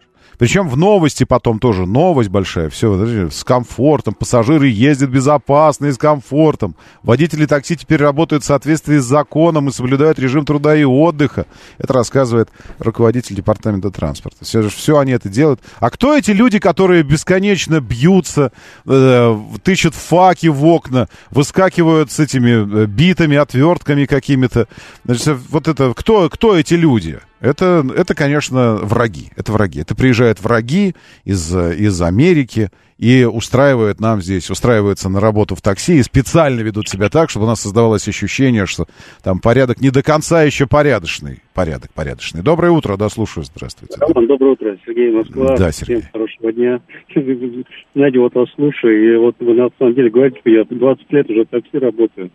Speaker 1: Причем в новости потом тоже новость большая, все с комфортом, пассажиры ездят безопасно и с комфортом. Водители такси теперь работают в соответствии с законом и соблюдают режим труда и отдыха. Это рассказывает руководитель департамента транспорта. Все, все они это делают. А кто эти люди, которые бесконечно бьются, э, тычут факи в окна, выскакивают с этими э, битами, отвертками какими-то? Значит, вот это, кто, кто эти люди? Это, это, конечно, враги. Это враги. Это приезжают враги из, из Америки и устраивают нам здесь, устраиваются на работу в такси и специально ведут себя так, чтобы у нас создавалось ощущение, что там порядок не до конца еще порядочный. Порядок порядочный. Доброе утро, да, слушаю, здравствуйте.
Speaker 11: Роман, доброе утро, Сергей Москва.
Speaker 1: Да, Сергей.
Speaker 11: Всем хорошего дня. [LAUGHS] Знаете, вот вас слушаю, и вот вы на самом деле говорите, я 20 лет уже в такси работаю.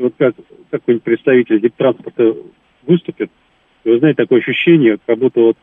Speaker 11: Вот как какой-нибудь представитель транспорта выступит, вы знаете, такое ощущение, как будто вот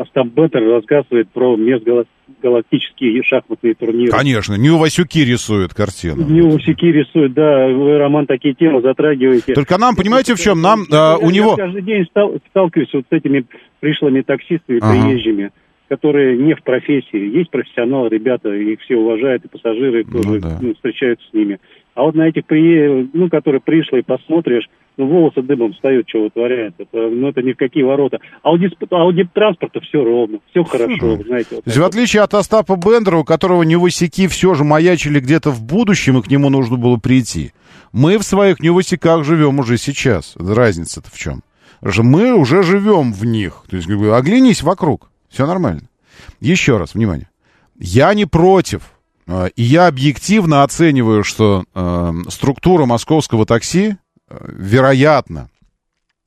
Speaker 11: Остап Беттер рассказывает про межгалактические шахматные турниры.
Speaker 1: Конечно, Нью Васюки рисует картину.
Speaker 11: Нью Васюки рисует, да, вы, Роман, такие темы затрагиваете.
Speaker 1: Только нам, понимаете, в чем? Нам, а, у него...
Speaker 11: Я каждый день стал, сталкиваюсь вот с этими пришлыми таксистами, ага. приезжими, которые не в профессии. Есть профессионалы, ребята, их все уважают, и пассажиры ну тоже да. ну, встречаются с ними. А вот на этих, при... ну, которые пришли, посмотришь, ну, волосы дымом встают, что вытворяет. Это, ну, это ни в какие ворота. А у, дисп... а у все ровно, все хорошо,
Speaker 1: хм. знаете. Вот в отличие от Остапа Бендера, у которого невосяки все же маячили где-то в будущем, и к нему нужно было прийти, мы в своих невосяках живем уже сейчас. Разница-то в чем? Мы уже живем в них. То есть, как бы, оглянись вокруг, все нормально. Еще раз, внимание. Я не против а, и я объективно оцениваю, что э, структура московского такси, э, вероятно,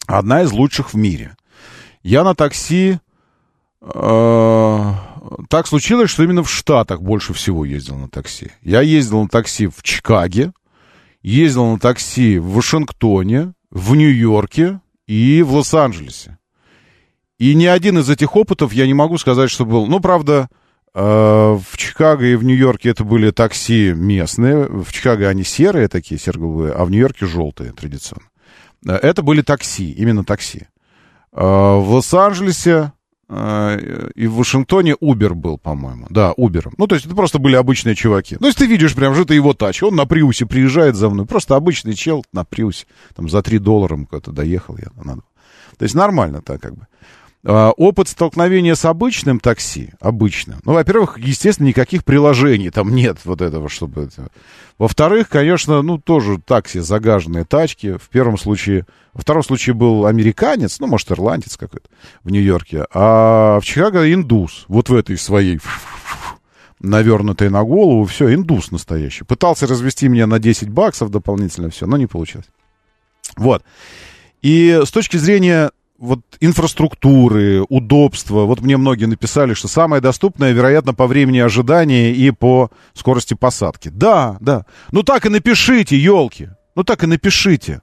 Speaker 1: одна из лучших в мире. Я на такси... Э, так случилось, что именно в Штатах больше всего ездил на такси. Я ездил на такси в Чикаге, ездил на такси в Вашингтоне, в Нью-Йорке и в Лос-Анджелесе. И ни один из этих опытов я не могу сказать, что был... Ну, правда, в Чикаго и в Нью-Йорке это были такси местные. В Чикаго они серые такие, серговые, а в Нью-Йорке желтые традиционно. Э, это были такси, именно такси. Э, в Лос-Анджелесе и в Вашингтоне Uber был, по-моему. Да, Uber. Ну, то есть это просто были обычные чуваки. Ну, если ты видишь прям, что это его тач. Он на Приусе приезжает за мной. Просто обычный чел на Приусе. Там за 3 доллара куда-то доехал я. Надо. То есть нормально так как бы. А, опыт столкновения с обычным такси, обычно. Ну, во-первых, естественно, никаких приложений там нет вот этого, чтобы... Во-вторых, конечно, ну, тоже такси, загаженные тачки. В первом случае... Во втором случае был американец, ну, может, ирландец какой-то в Нью-Йорке. А в Чикаго индус. Вот в этой своей навернутой на голову. Все, индус настоящий. Пытался развести меня на 10 баксов дополнительно, все, но не получилось. Вот. И с точки зрения вот инфраструктуры, удобства. Вот мне многие написали, что самое доступное, вероятно, по времени ожидания и по скорости посадки. Да, да. Ну так и напишите, елки. Ну так и напишите.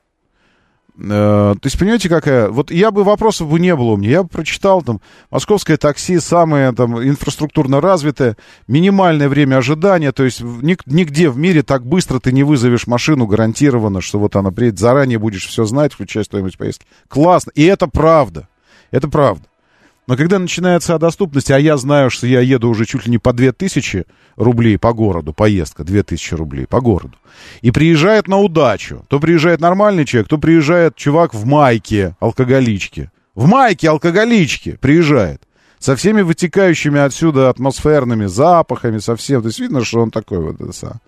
Speaker 1: Э, то есть, понимаете, какая... Вот я бы вопросов бы не было у меня. Я бы прочитал там московское такси, самое там инфраструктурно развитое, минимальное время ожидания. То есть нигде в мире так быстро ты не вызовешь машину гарантированно, что вот она приедет, заранее будешь все знать, включая стоимость поездки. Классно. И это правда. Это правда. Но когда начинается о доступности, а я знаю, что я еду уже чуть ли не по 2000 рублей по городу, поездка 2000 рублей по городу, и приезжает на удачу, то приезжает нормальный человек, то приезжает чувак в майке алкоголички. В майке алкоголички приезжает. Со всеми вытекающими отсюда атмосферными запахами, со всем. То есть видно, что он такой вот это,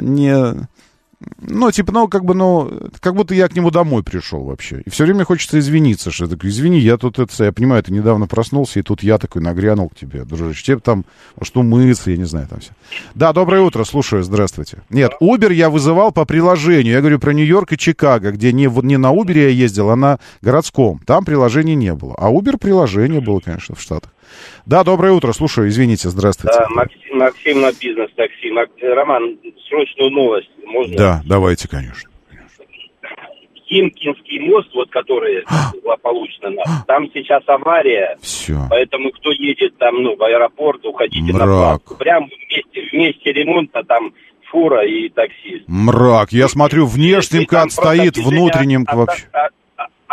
Speaker 1: не, ну, типа, ну, как бы, ну, как будто я к нему домой пришел вообще. И все время хочется извиниться, что я такой, извини, я тут это, я понимаю, ты недавно проснулся, и тут я такой нагрянул к тебе, дружище. Тебе там, что мыться, я не знаю, там все. Да, доброе утро, слушаю, здравствуйте. Нет, Uber я вызывал по приложению. Я говорю про Нью-Йорк и Чикаго, где не, не на Uber я ездил, а на городском. Там приложения не было. А Uber приложение было, конечно, в Штатах. Да, доброе утро. Слушаю, извините, здравствуйте. Да,
Speaker 12: Максим, Максим на бизнес такси. Роман, срочную новость можно?
Speaker 1: Да, давайте, конечно.
Speaker 12: Химкинский мост, вот который злополучно, там сейчас авария.
Speaker 1: Все.
Speaker 12: Поэтому кто едет там, ну, в аэропорт, уходите Мрак. на платку. Прям вместе, вместе ремонта там фура и таксист.
Speaker 1: Мрак. Я смотрю, внешним как стоит, внутренним вообще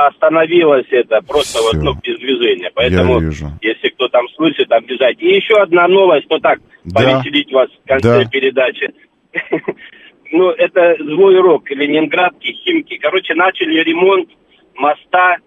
Speaker 12: остановилось это просто Все. вот, ну, без движения. Поэтому, если кто там слышит, обижайте. И еще одна новость, ну так, да. повеселить вас в конце да. передачи. [LAUGHS] ну, это злой рок, Ленинградки, Химки. Короче, начали ремонт моста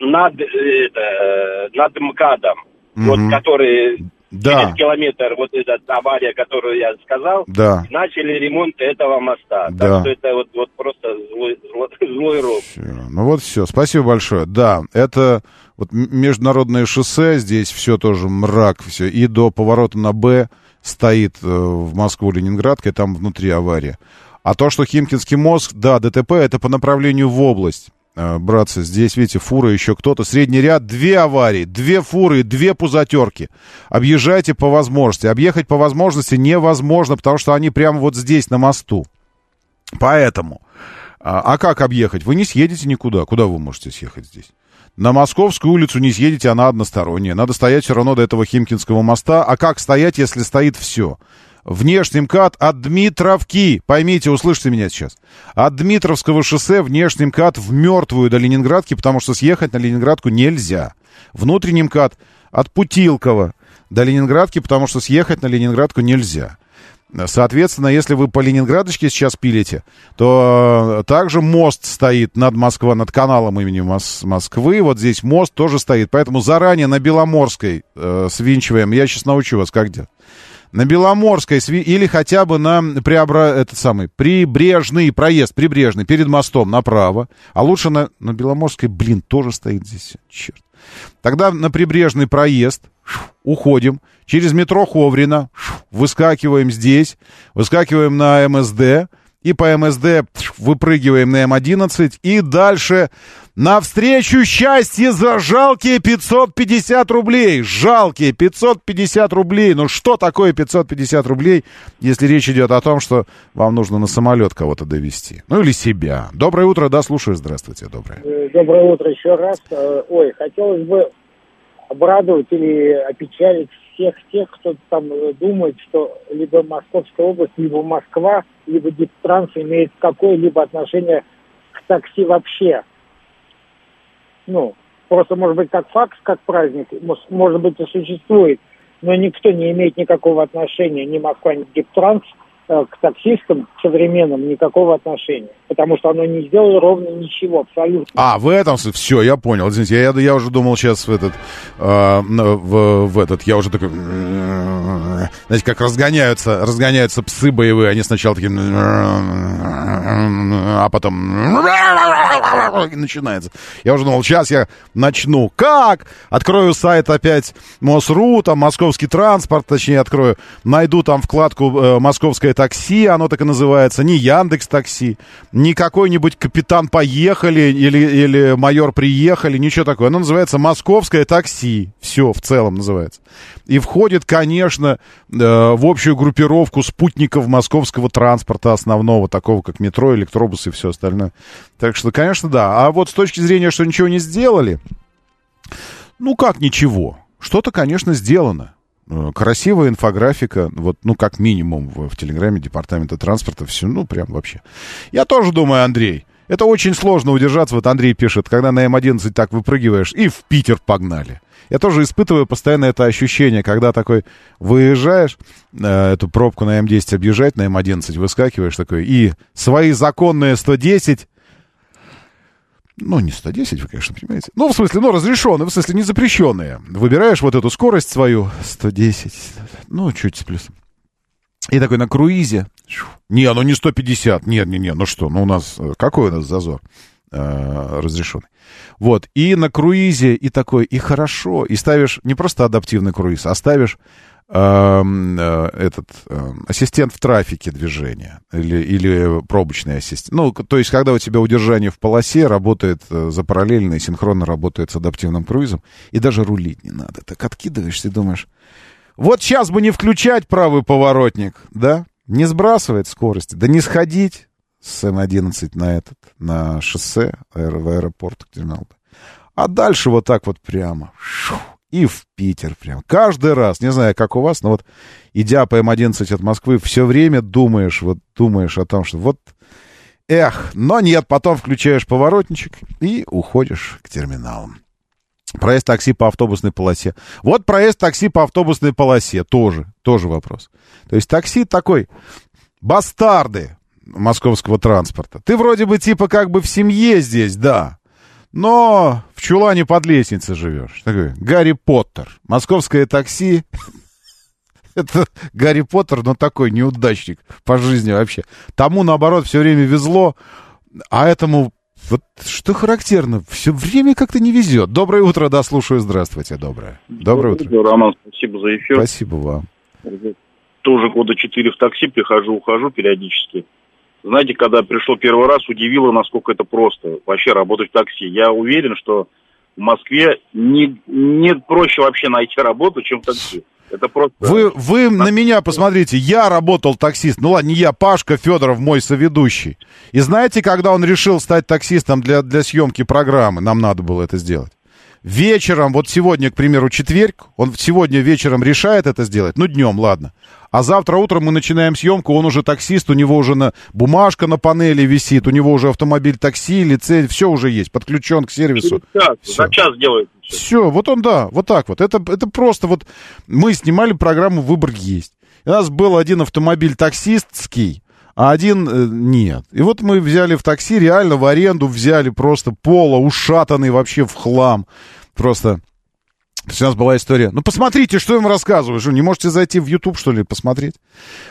Speaker 12: над, э, это, над МКАДом, вот, который да. через километр, вот эта авария, которую я сказал,
Speaker 1: да.
Speaker 12: начали ремонт этого моста. Да. Так что это вот, вот просто злой, злой, [LAUGHS] злой рок.
Speaker 1: Все. Ну вот все, спасибо большое. Да, это вот международное шоссе, здесь все тоже мрак, все, и до поворота на Б стоит э, в Москву-Ленинградка, и там внутри авария. А то, что Химкинский мост, да, ДТП, это по направлению в область. Э, братцы, здесь, видите, фура еще кто-то. Средний ряд, две аварии, две фуры, две пузатерки. Объезжайте по возможности. Объехать по возможности невозможно, потому что они прямо вот здесь, на мосту. Поэтому. А, а как объехать? Вы не съедете никуда. Куда вы можете съехать здесь? На Московскую улицу не съедете, она односторонняя. Надо стоять все равно до этого Химкинского моста. А как стоять, если стоит все? Внешний МКАД от Дмитровки. Поймите, услышьте меня сейчас. От Дмитровского шоссе внешний МКАД в мертвую до Ленинградки, потому что съехать на Ленинградку нельзя. Внутренний МКАД от Путилкова до Ленинградки, потому что съехать на Ленинградку нельзя. Соответственно, если вы по Ленинградочке сейчас пилите, то э, также мост стоит над Москвой, над каналом имени Мос- Москвы. Вот здесь мост тоже стоит. Поэтому заранее на Беломорской э, свинчиваем. Я сейчас научу вас, как делать. На Беломорской или хотя бы на Преобра... этот самый прибрежный проезд, прибрежный, перед мостом направо. А лучше на, на Беломорской, блин, тоже стоит здесь. Черт. Тогда на прибрежный проезд уходим. Через метро Ховрина выскакиваем здесь, выскакиваем на МСД, и по МСД выпрыгиваем на М11, и дальше навстречу счастье за жалкие 550 рублей. Жалкие 550 рублей. Ну что такое 550 рублей, если речь идет о том, что вам нужно на самолет кого-то довести? Ну или себя. Доброе утро, да, слушаю, здравствуйте, доброе.
Speaker 8: Э, доброе утро еще раз. Э, ой, хотелось бы обрадовать или опечалить всех тех, кто там э, думает, что либо Московская область, либо Москва, либо Диптранс имеет какое-либо отношение к такси вообще. Ну, просто, может быть, как факт, как праздник, может быть, и существует, но никто не имеет никакого отношения, ни Москва, ни Э, к таксистам современным никакого отношения. Потому что оно не сделало ровно ничего, абсолютно.
Speaker 1: А, в этом все, я понял. Извините, я, я уже думал сейчас в этот, э, в, в этот, я уже такой, знаете, как разгоняются, разгоняются псы боевые, они сначала такие, а потом начинается. Я уже думал, сейчас я начну. Как? Открою сайт опять МОСРУ, там московский транспорт, точнее открою, найду там вкладку э, «Московская такси, оно так и называется, не Яндекс Такси, не какой-нибудь капитан поехали или, или майор приехали, ничего такого. Оно называется Московское такси. Все в целом называется. И входит, конечно, э, в общую группировку спутников московского транспорта основного, такого как метро, электробусы и все остальное. Так что, конечно, да. А вот с точки зрения, что ничего не сделали, ну как ничего? Что-то, конечно, сделано. Э, красивая инфографика, вот, ну, как минимум в, в Телеграме Департамента транспорта, все, ну, прям вообще. Я тоже думаю, Андрей, это очень сложно удержаться, вот Андрей пишет, когда на М11 так выпрыгиваешь, и в Питер погнали. Я тоже испытываю постоянно это ощущение, когда такой выезжаешь, э, эту пробку на М10 объезжать, на М11 выскакиваешь такой, и свои законные 110 ну, не 110, вы, конечно, понимаете. Ну, в смысле, ну, разрешенные, в смысле, не запрещенные. Выбираешь вот эту скорость свою, 110, ну, чуть с плюсом. И такой на круизе. Не, ну не 150. Нет, не, не, ну что, ну у нас, э, какой у нас зазор э, разрешенный? Вот, и на круизе, и такой, и хорошо, и ставишь не просто адаптивный круиз, а ставишь этот э, ассистент в трафике движения или, или пробочный ассистент. Ну, то есть, когда у тебя удержание в полосе работает э, за параллельно и синхронно работает с адаптивным круизом, и даже рулить не надо. Так откидываешься и думаешь, вот сейчас бы не включать правый поворотник, да? Не сбрасывает скорости, да не сходить с М11 на этот, на шоссе в аэропорт, терминал. А дальше вот так вот прямо. Шух, и в Питер прям. Каждый раз, не знаю, как у вас, но вот идя по М11 от Москвы, все время думаешь, вот думаешь о том, что вот, эх, но нет, потом включаешь поворотничек и уходишь к терминалам. Проезд такси по автобусной полосе. Вот проезд такси по автобусной полосе тоже, тоже вопрос. То есть такси такой, бастарды московского транспорта. Ты вроде бы типа как бы в семье здесь, да, но в чулане под лестницей живешь. Такой Гарри Поттер. Московское такси. Это Гарри Поттер, но такой неудачник по жизни вообще. Тому, наоборот, все время везло, а этому вот что характерно, все время как-то не везет. Доброе утро, да, слушаю. Здравствуйте, доброе. Доброе утро.
Speaker 13: Роман, спасибо за эфир.
Speaker 1: Спасибо вам.
Speaker 13: Тоже года четыре в такси прихожу, ухожу периодически. Знаете, когда пришло первый раз, удивило, насколько это просто вообще работать в такси. Я уверен, что в Москве не, не проще вообще найти работу, чем в такси. Это просто...
Speaker 1: Вы, вы на меня посмотрите, я работал таксист, ну ладно, не я, Пашка Федоров, мой соведущий. И знаете, когда он решил стать таксистом для, для съемки программы, нам надо было это сделать. Вечером, вот сегодня, к примеру, четверг, он сегодня вечером решает это сделать, ну днем, ладно. А завтра утром мы начинаем съемку, он уже таксист, у него уже на, бумажка на панели висит, у него уже автомобиль такси, лицензия, все уже есть, подключен к сервису.
Speaker 13: Час, все. За час делает.
Speaker 1: Все, вот он, да, вот так вот. Это, это просто вот... Мы снимали программу «Выбор есть». У нас был один автомобиль таксистский, а один э, нет. И вот мы взяли в такси, реально в аренду взяли просто поло, ушатанный вообще в хлам. Просто то есть у нас была история. Ну, посмотрите, что им рассказываю. Что, не можете зайти в YouTube, что ли, посмотреть?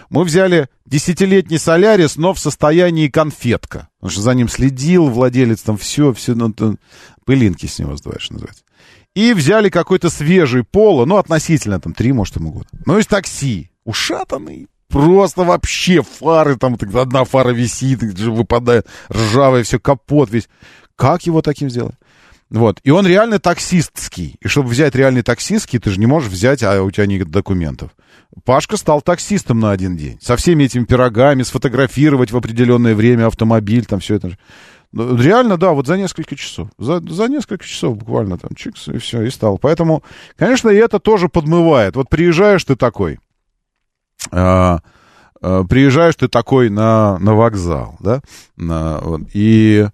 Speaker 1: Мы взяли десятилетний Солярис, но в состоянии конфетка. Потому что за ним следил владелец, там все, все, ну, пылинки с него сдуваешь, что называется. И взяли какой-то свежий поло, ну, относительно, там, три, может, ему года. Ну, из такси. Ушатанный. Просто вообще фары, там, одна фара висит, выпадает, ржавый, все, капот весь. Как его таким сделать? Вот. И он реально таксистский. И чтобы взять реальный таксистский, ты же не можешь взять, а у тебя нет документов. Пашка стал таксистом на один день. Со всеми этими пирогами, сфотографировать в определенное время автомобиль, там все это. Ну, реально, да, вот за несколько часов. За, за несколько часов буквально там чикс, и все, и стал. Поэтому, конечно, и это тоже подмывает. Вот приезжаешь ты такой, приезжаешь ты такой на, на вокзал, да, на, и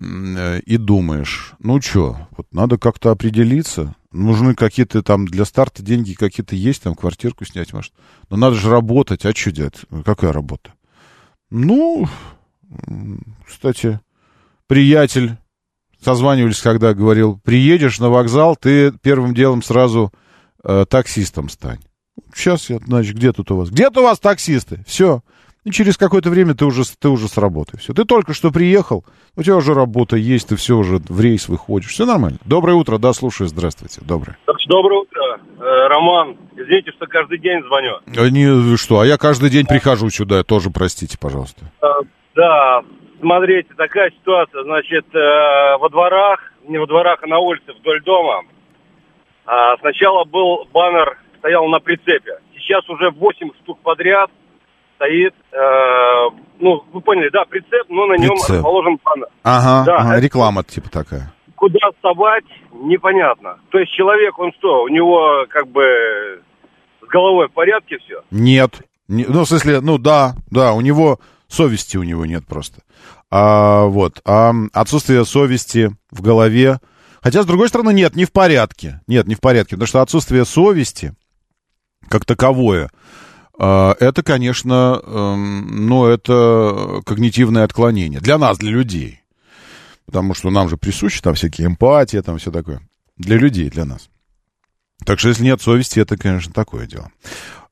Speaker 1: и думаешь, ну что, вот надо как-то определиться, нужны какие-то там для старта деньги какие-то есть, там квартирку снять, может. Но надо же работать, а что делать? Какая работа? Ну, кстати, приятель, созванивались, когда говорил, приедешь на вокзал, ты первым делом сразу э, таксистом стань. Сейчас я, значит, где тут у вас? Где-то у вас таксисты? Все. И через какое-то время ты уже, ты уже с работы. Все. Ты только что приехал, у тебя уже работа есть, ты все уже в рейс выходишь. Все нормально. Доброе утро, да, слушаю, здравствуйте. Доброе.
Speaker 14: Доброе утро, э, Роман. Извините, что каждый день звоню.
Speaker 1: А не, что, а я каждый день прихожу сюда, тоже простите, пожалуйста.
Speaker 14: А, да, смотрите, такая ситуация, значит, э, во дворах, не во дворах, а на улице вдоль дома. А, сначала был баннер, стоял на прицепе. Сейчас уже 8 штук подряд – стоит, э, ну, вы поняли, да, прицеп, но на нем прицеп. расположен баннер.
Speaker 1: Ага, да, ага реклама типа такая.
Speaker 14: Куда вставать, непонятно. То есть человек, он что, у него как бы с головой в порядке все?
Speaker 1: Нет. Не, ну, в смысле, ну да, да, у него совести у него нет просто. А, вот, а отсутствие совести в голове. Хотя, с другой стороны, нет, не в порядке. Нет, не в порядке, потому что отсутствие совести как таковое а, это, конечно, эм, ну, это когнитивное отклонение. Для нас, для людей. Потому что нам же присущи там всякие эмпатия, там все такое. Для людей, для нас. Так что, если нет совести, это, конечно, такое дело.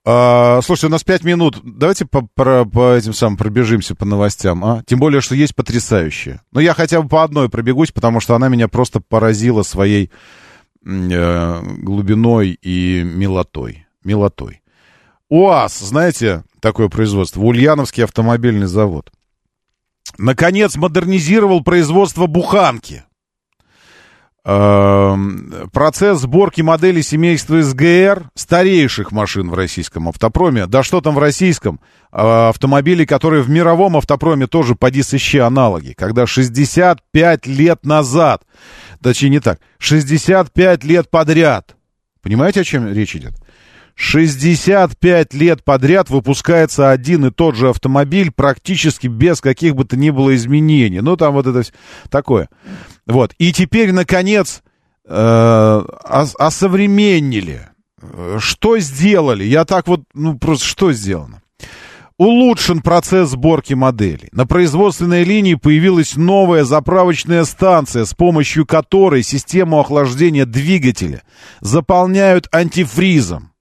Speaker 1: А, слушайте, у нас пять минут. Давайте по, по, по этим самым пробежимся по новостям, а? Тем более, что есть потрясающие. Но я хотя бы по одной пробегусь, потому что она меня просто поразила своей э, глубиной и милотой. Милотой. УАЗ, знаете, такое производство, Ульяновский автомобильный завод. Наконец модернизировал производство буханки. Эм, процесс сборки моделей семейства СГР, старейших машин в российском автопроме, да что там в российском, э, автомобилей, которые в мировом автопроме тоже поди сыщи аналоги, когда 65 лет назад, точнее не так, 65 лет подряд, понимаете, о чем речь идет? 65 лет подряд выпускается один и тот же автомобиль практически без каких бы то ни было изменений. Ну, там вот это такое. Вот. И теперь, наконец, э, осовременнили. Что сделали? Я так вот, ну, просто что сделано? Улучшен процесс сборки моделей. На производственной линии появилась новая заправочная станция, с помощью которой систему охлаждения двигателя заполняют антифризом.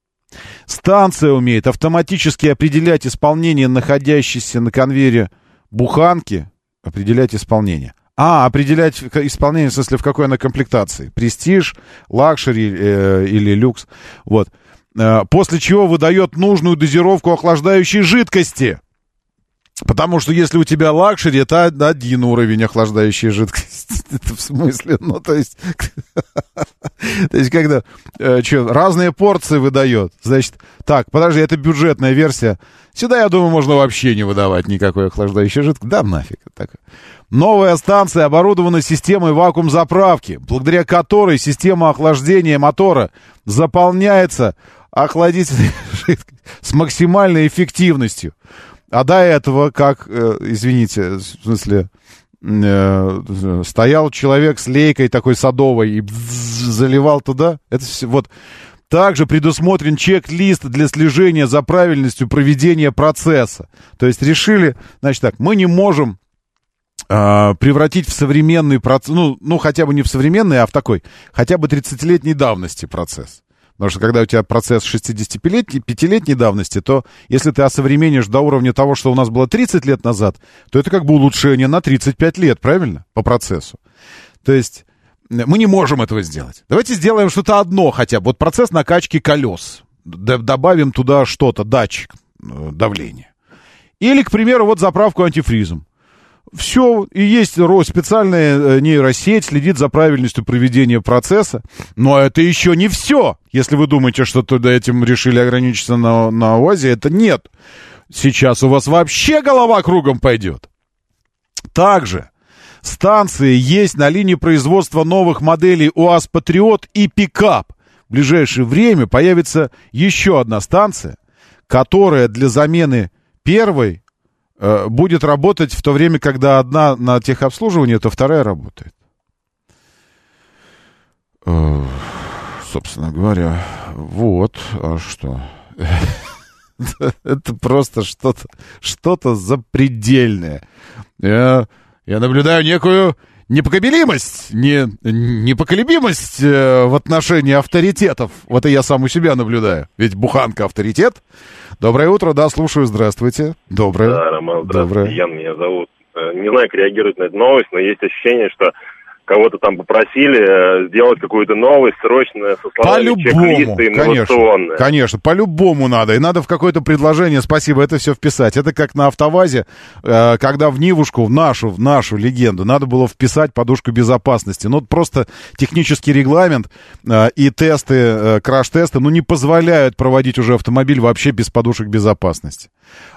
Speaker 1: Станция умеет автоматически определять исполнение находящейся на конвейере буханки, определять исполнение. А, определять исполнение, в смысле, в какой она комплектации. Престиж, luxury э, или люкс. Вот. Э, после чего выдает нужную дозировку охлаждающей жидкости. Потому что если у тебя luxury, это один уровень охлаждающей жидкости. [LAUGHS] Это в смысле, ну, то есть... [LAUGHS] То есть, когда э, что, разные порции выдает. Значит, так, подожди, это бюджетная версия. Сюда, я думаю, можно вообще не выдавать никакой охлаждающей жидкости. Да нафиг. Так. Новая станция оборудована системой вакуум-заправки, благодаря которой система охлаждения мотора заполняется охладительной [LAUGHS] жидкостью с максимальной эффективностью. А до этого, как, э, извините, в смысле, э, стоял человек с лейкой такой садовой и заливал туда. Это все, вот. Также предусмотрен чек-лист для слежения за правильностью проведения процесса. То есть решили, значит так, мы не можем э, превратить в современный процесс, ну, ну, хотя бы не в современный, а в такой, хотя бы 30-летней давности процесс. Потому что когда у тебя процесс 65-летней давности, то если ты осовременишь до уровня того, что у нас было 30 лет назад, то это как бы улучшение на 35 лет, правильно? По процессу. То есть мы не можем этого сделать. Давайте сделаем что-то одно хотя бы. Вот процесс накачки колес. Добавим туда что-то, датчик э, давления. Или, к примеру, вот заправку антифризом. Все, и есть специальная э, нейросеть, следит за правильностью проведения процесса. Но это еще не все. Если вы думаете, что туда этим решили ограничиться на, на ОАЗе, это нет. Сейчас у вас вообще голова кругом пойдет. Также станции есть на линии производства новых моделей УАЗ Патриот и Пикап. В ближайшее время появится еще одна станция, которая для замены первой будет работать в то время, когда одна на техобслуживании, то вторая работает. Э, собственно говоря, вот, а что? Это просто что-то что-то запредельное. Я, я наблюдаю некую непоколебимость, не, непоколебимость э, в отношении авторитетов. Вот и я сам у себя наблюдаю. Ведь буханка авторитет. Доброе утро, да, слушаю, здравствуйте. Доброе.
Speaker 15: Да, Роман, здравствуйте, Доброе. Ян меня зовут. Э, не знаю, как реагировать на эту новость, но есть ощущение, что кого-то там попросили э, сделать какую-то новость срочно со словами
Speaker 1: по-любому, конечно, конечно, по-любому надо. И надо в какое-то предложение, спасибо, это все вписать. Это как на автовазе, э, когда в Нивушку, в нашу, в нашу легенду, надо было вписать подушку безопасности. Ну, просто технический регламент э, и тесты, краш-тесты, ну, не позволяют проводить уже автомобиль вообще без подушек безопасности.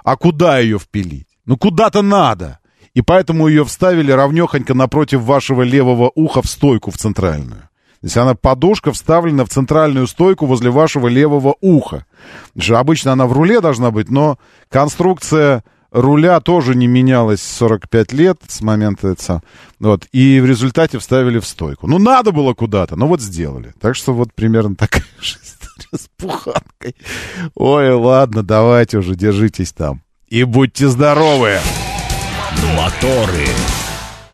Speaker 1: А куда ее впилить? Ну, куда-то надо и поэтому ее вставили ровнехонько напротив вашего левого уха в стойку в центральную. То есть она подушка вставлена в центральную стойку возле вашего левого уха. Обычно она в руле должна быть, но конструкция руля тоже не менялась 45 лет с момента этого. Вот, и в результате вставили в стойку. Ну, надо было куда-то, но вот сделали. Так что вот примерно такая [LAUGHS] же история с пуханкой. Ой, ладно, давайте уже, держитесь там. И будьте здоровы!
Speaker 4: Моторы.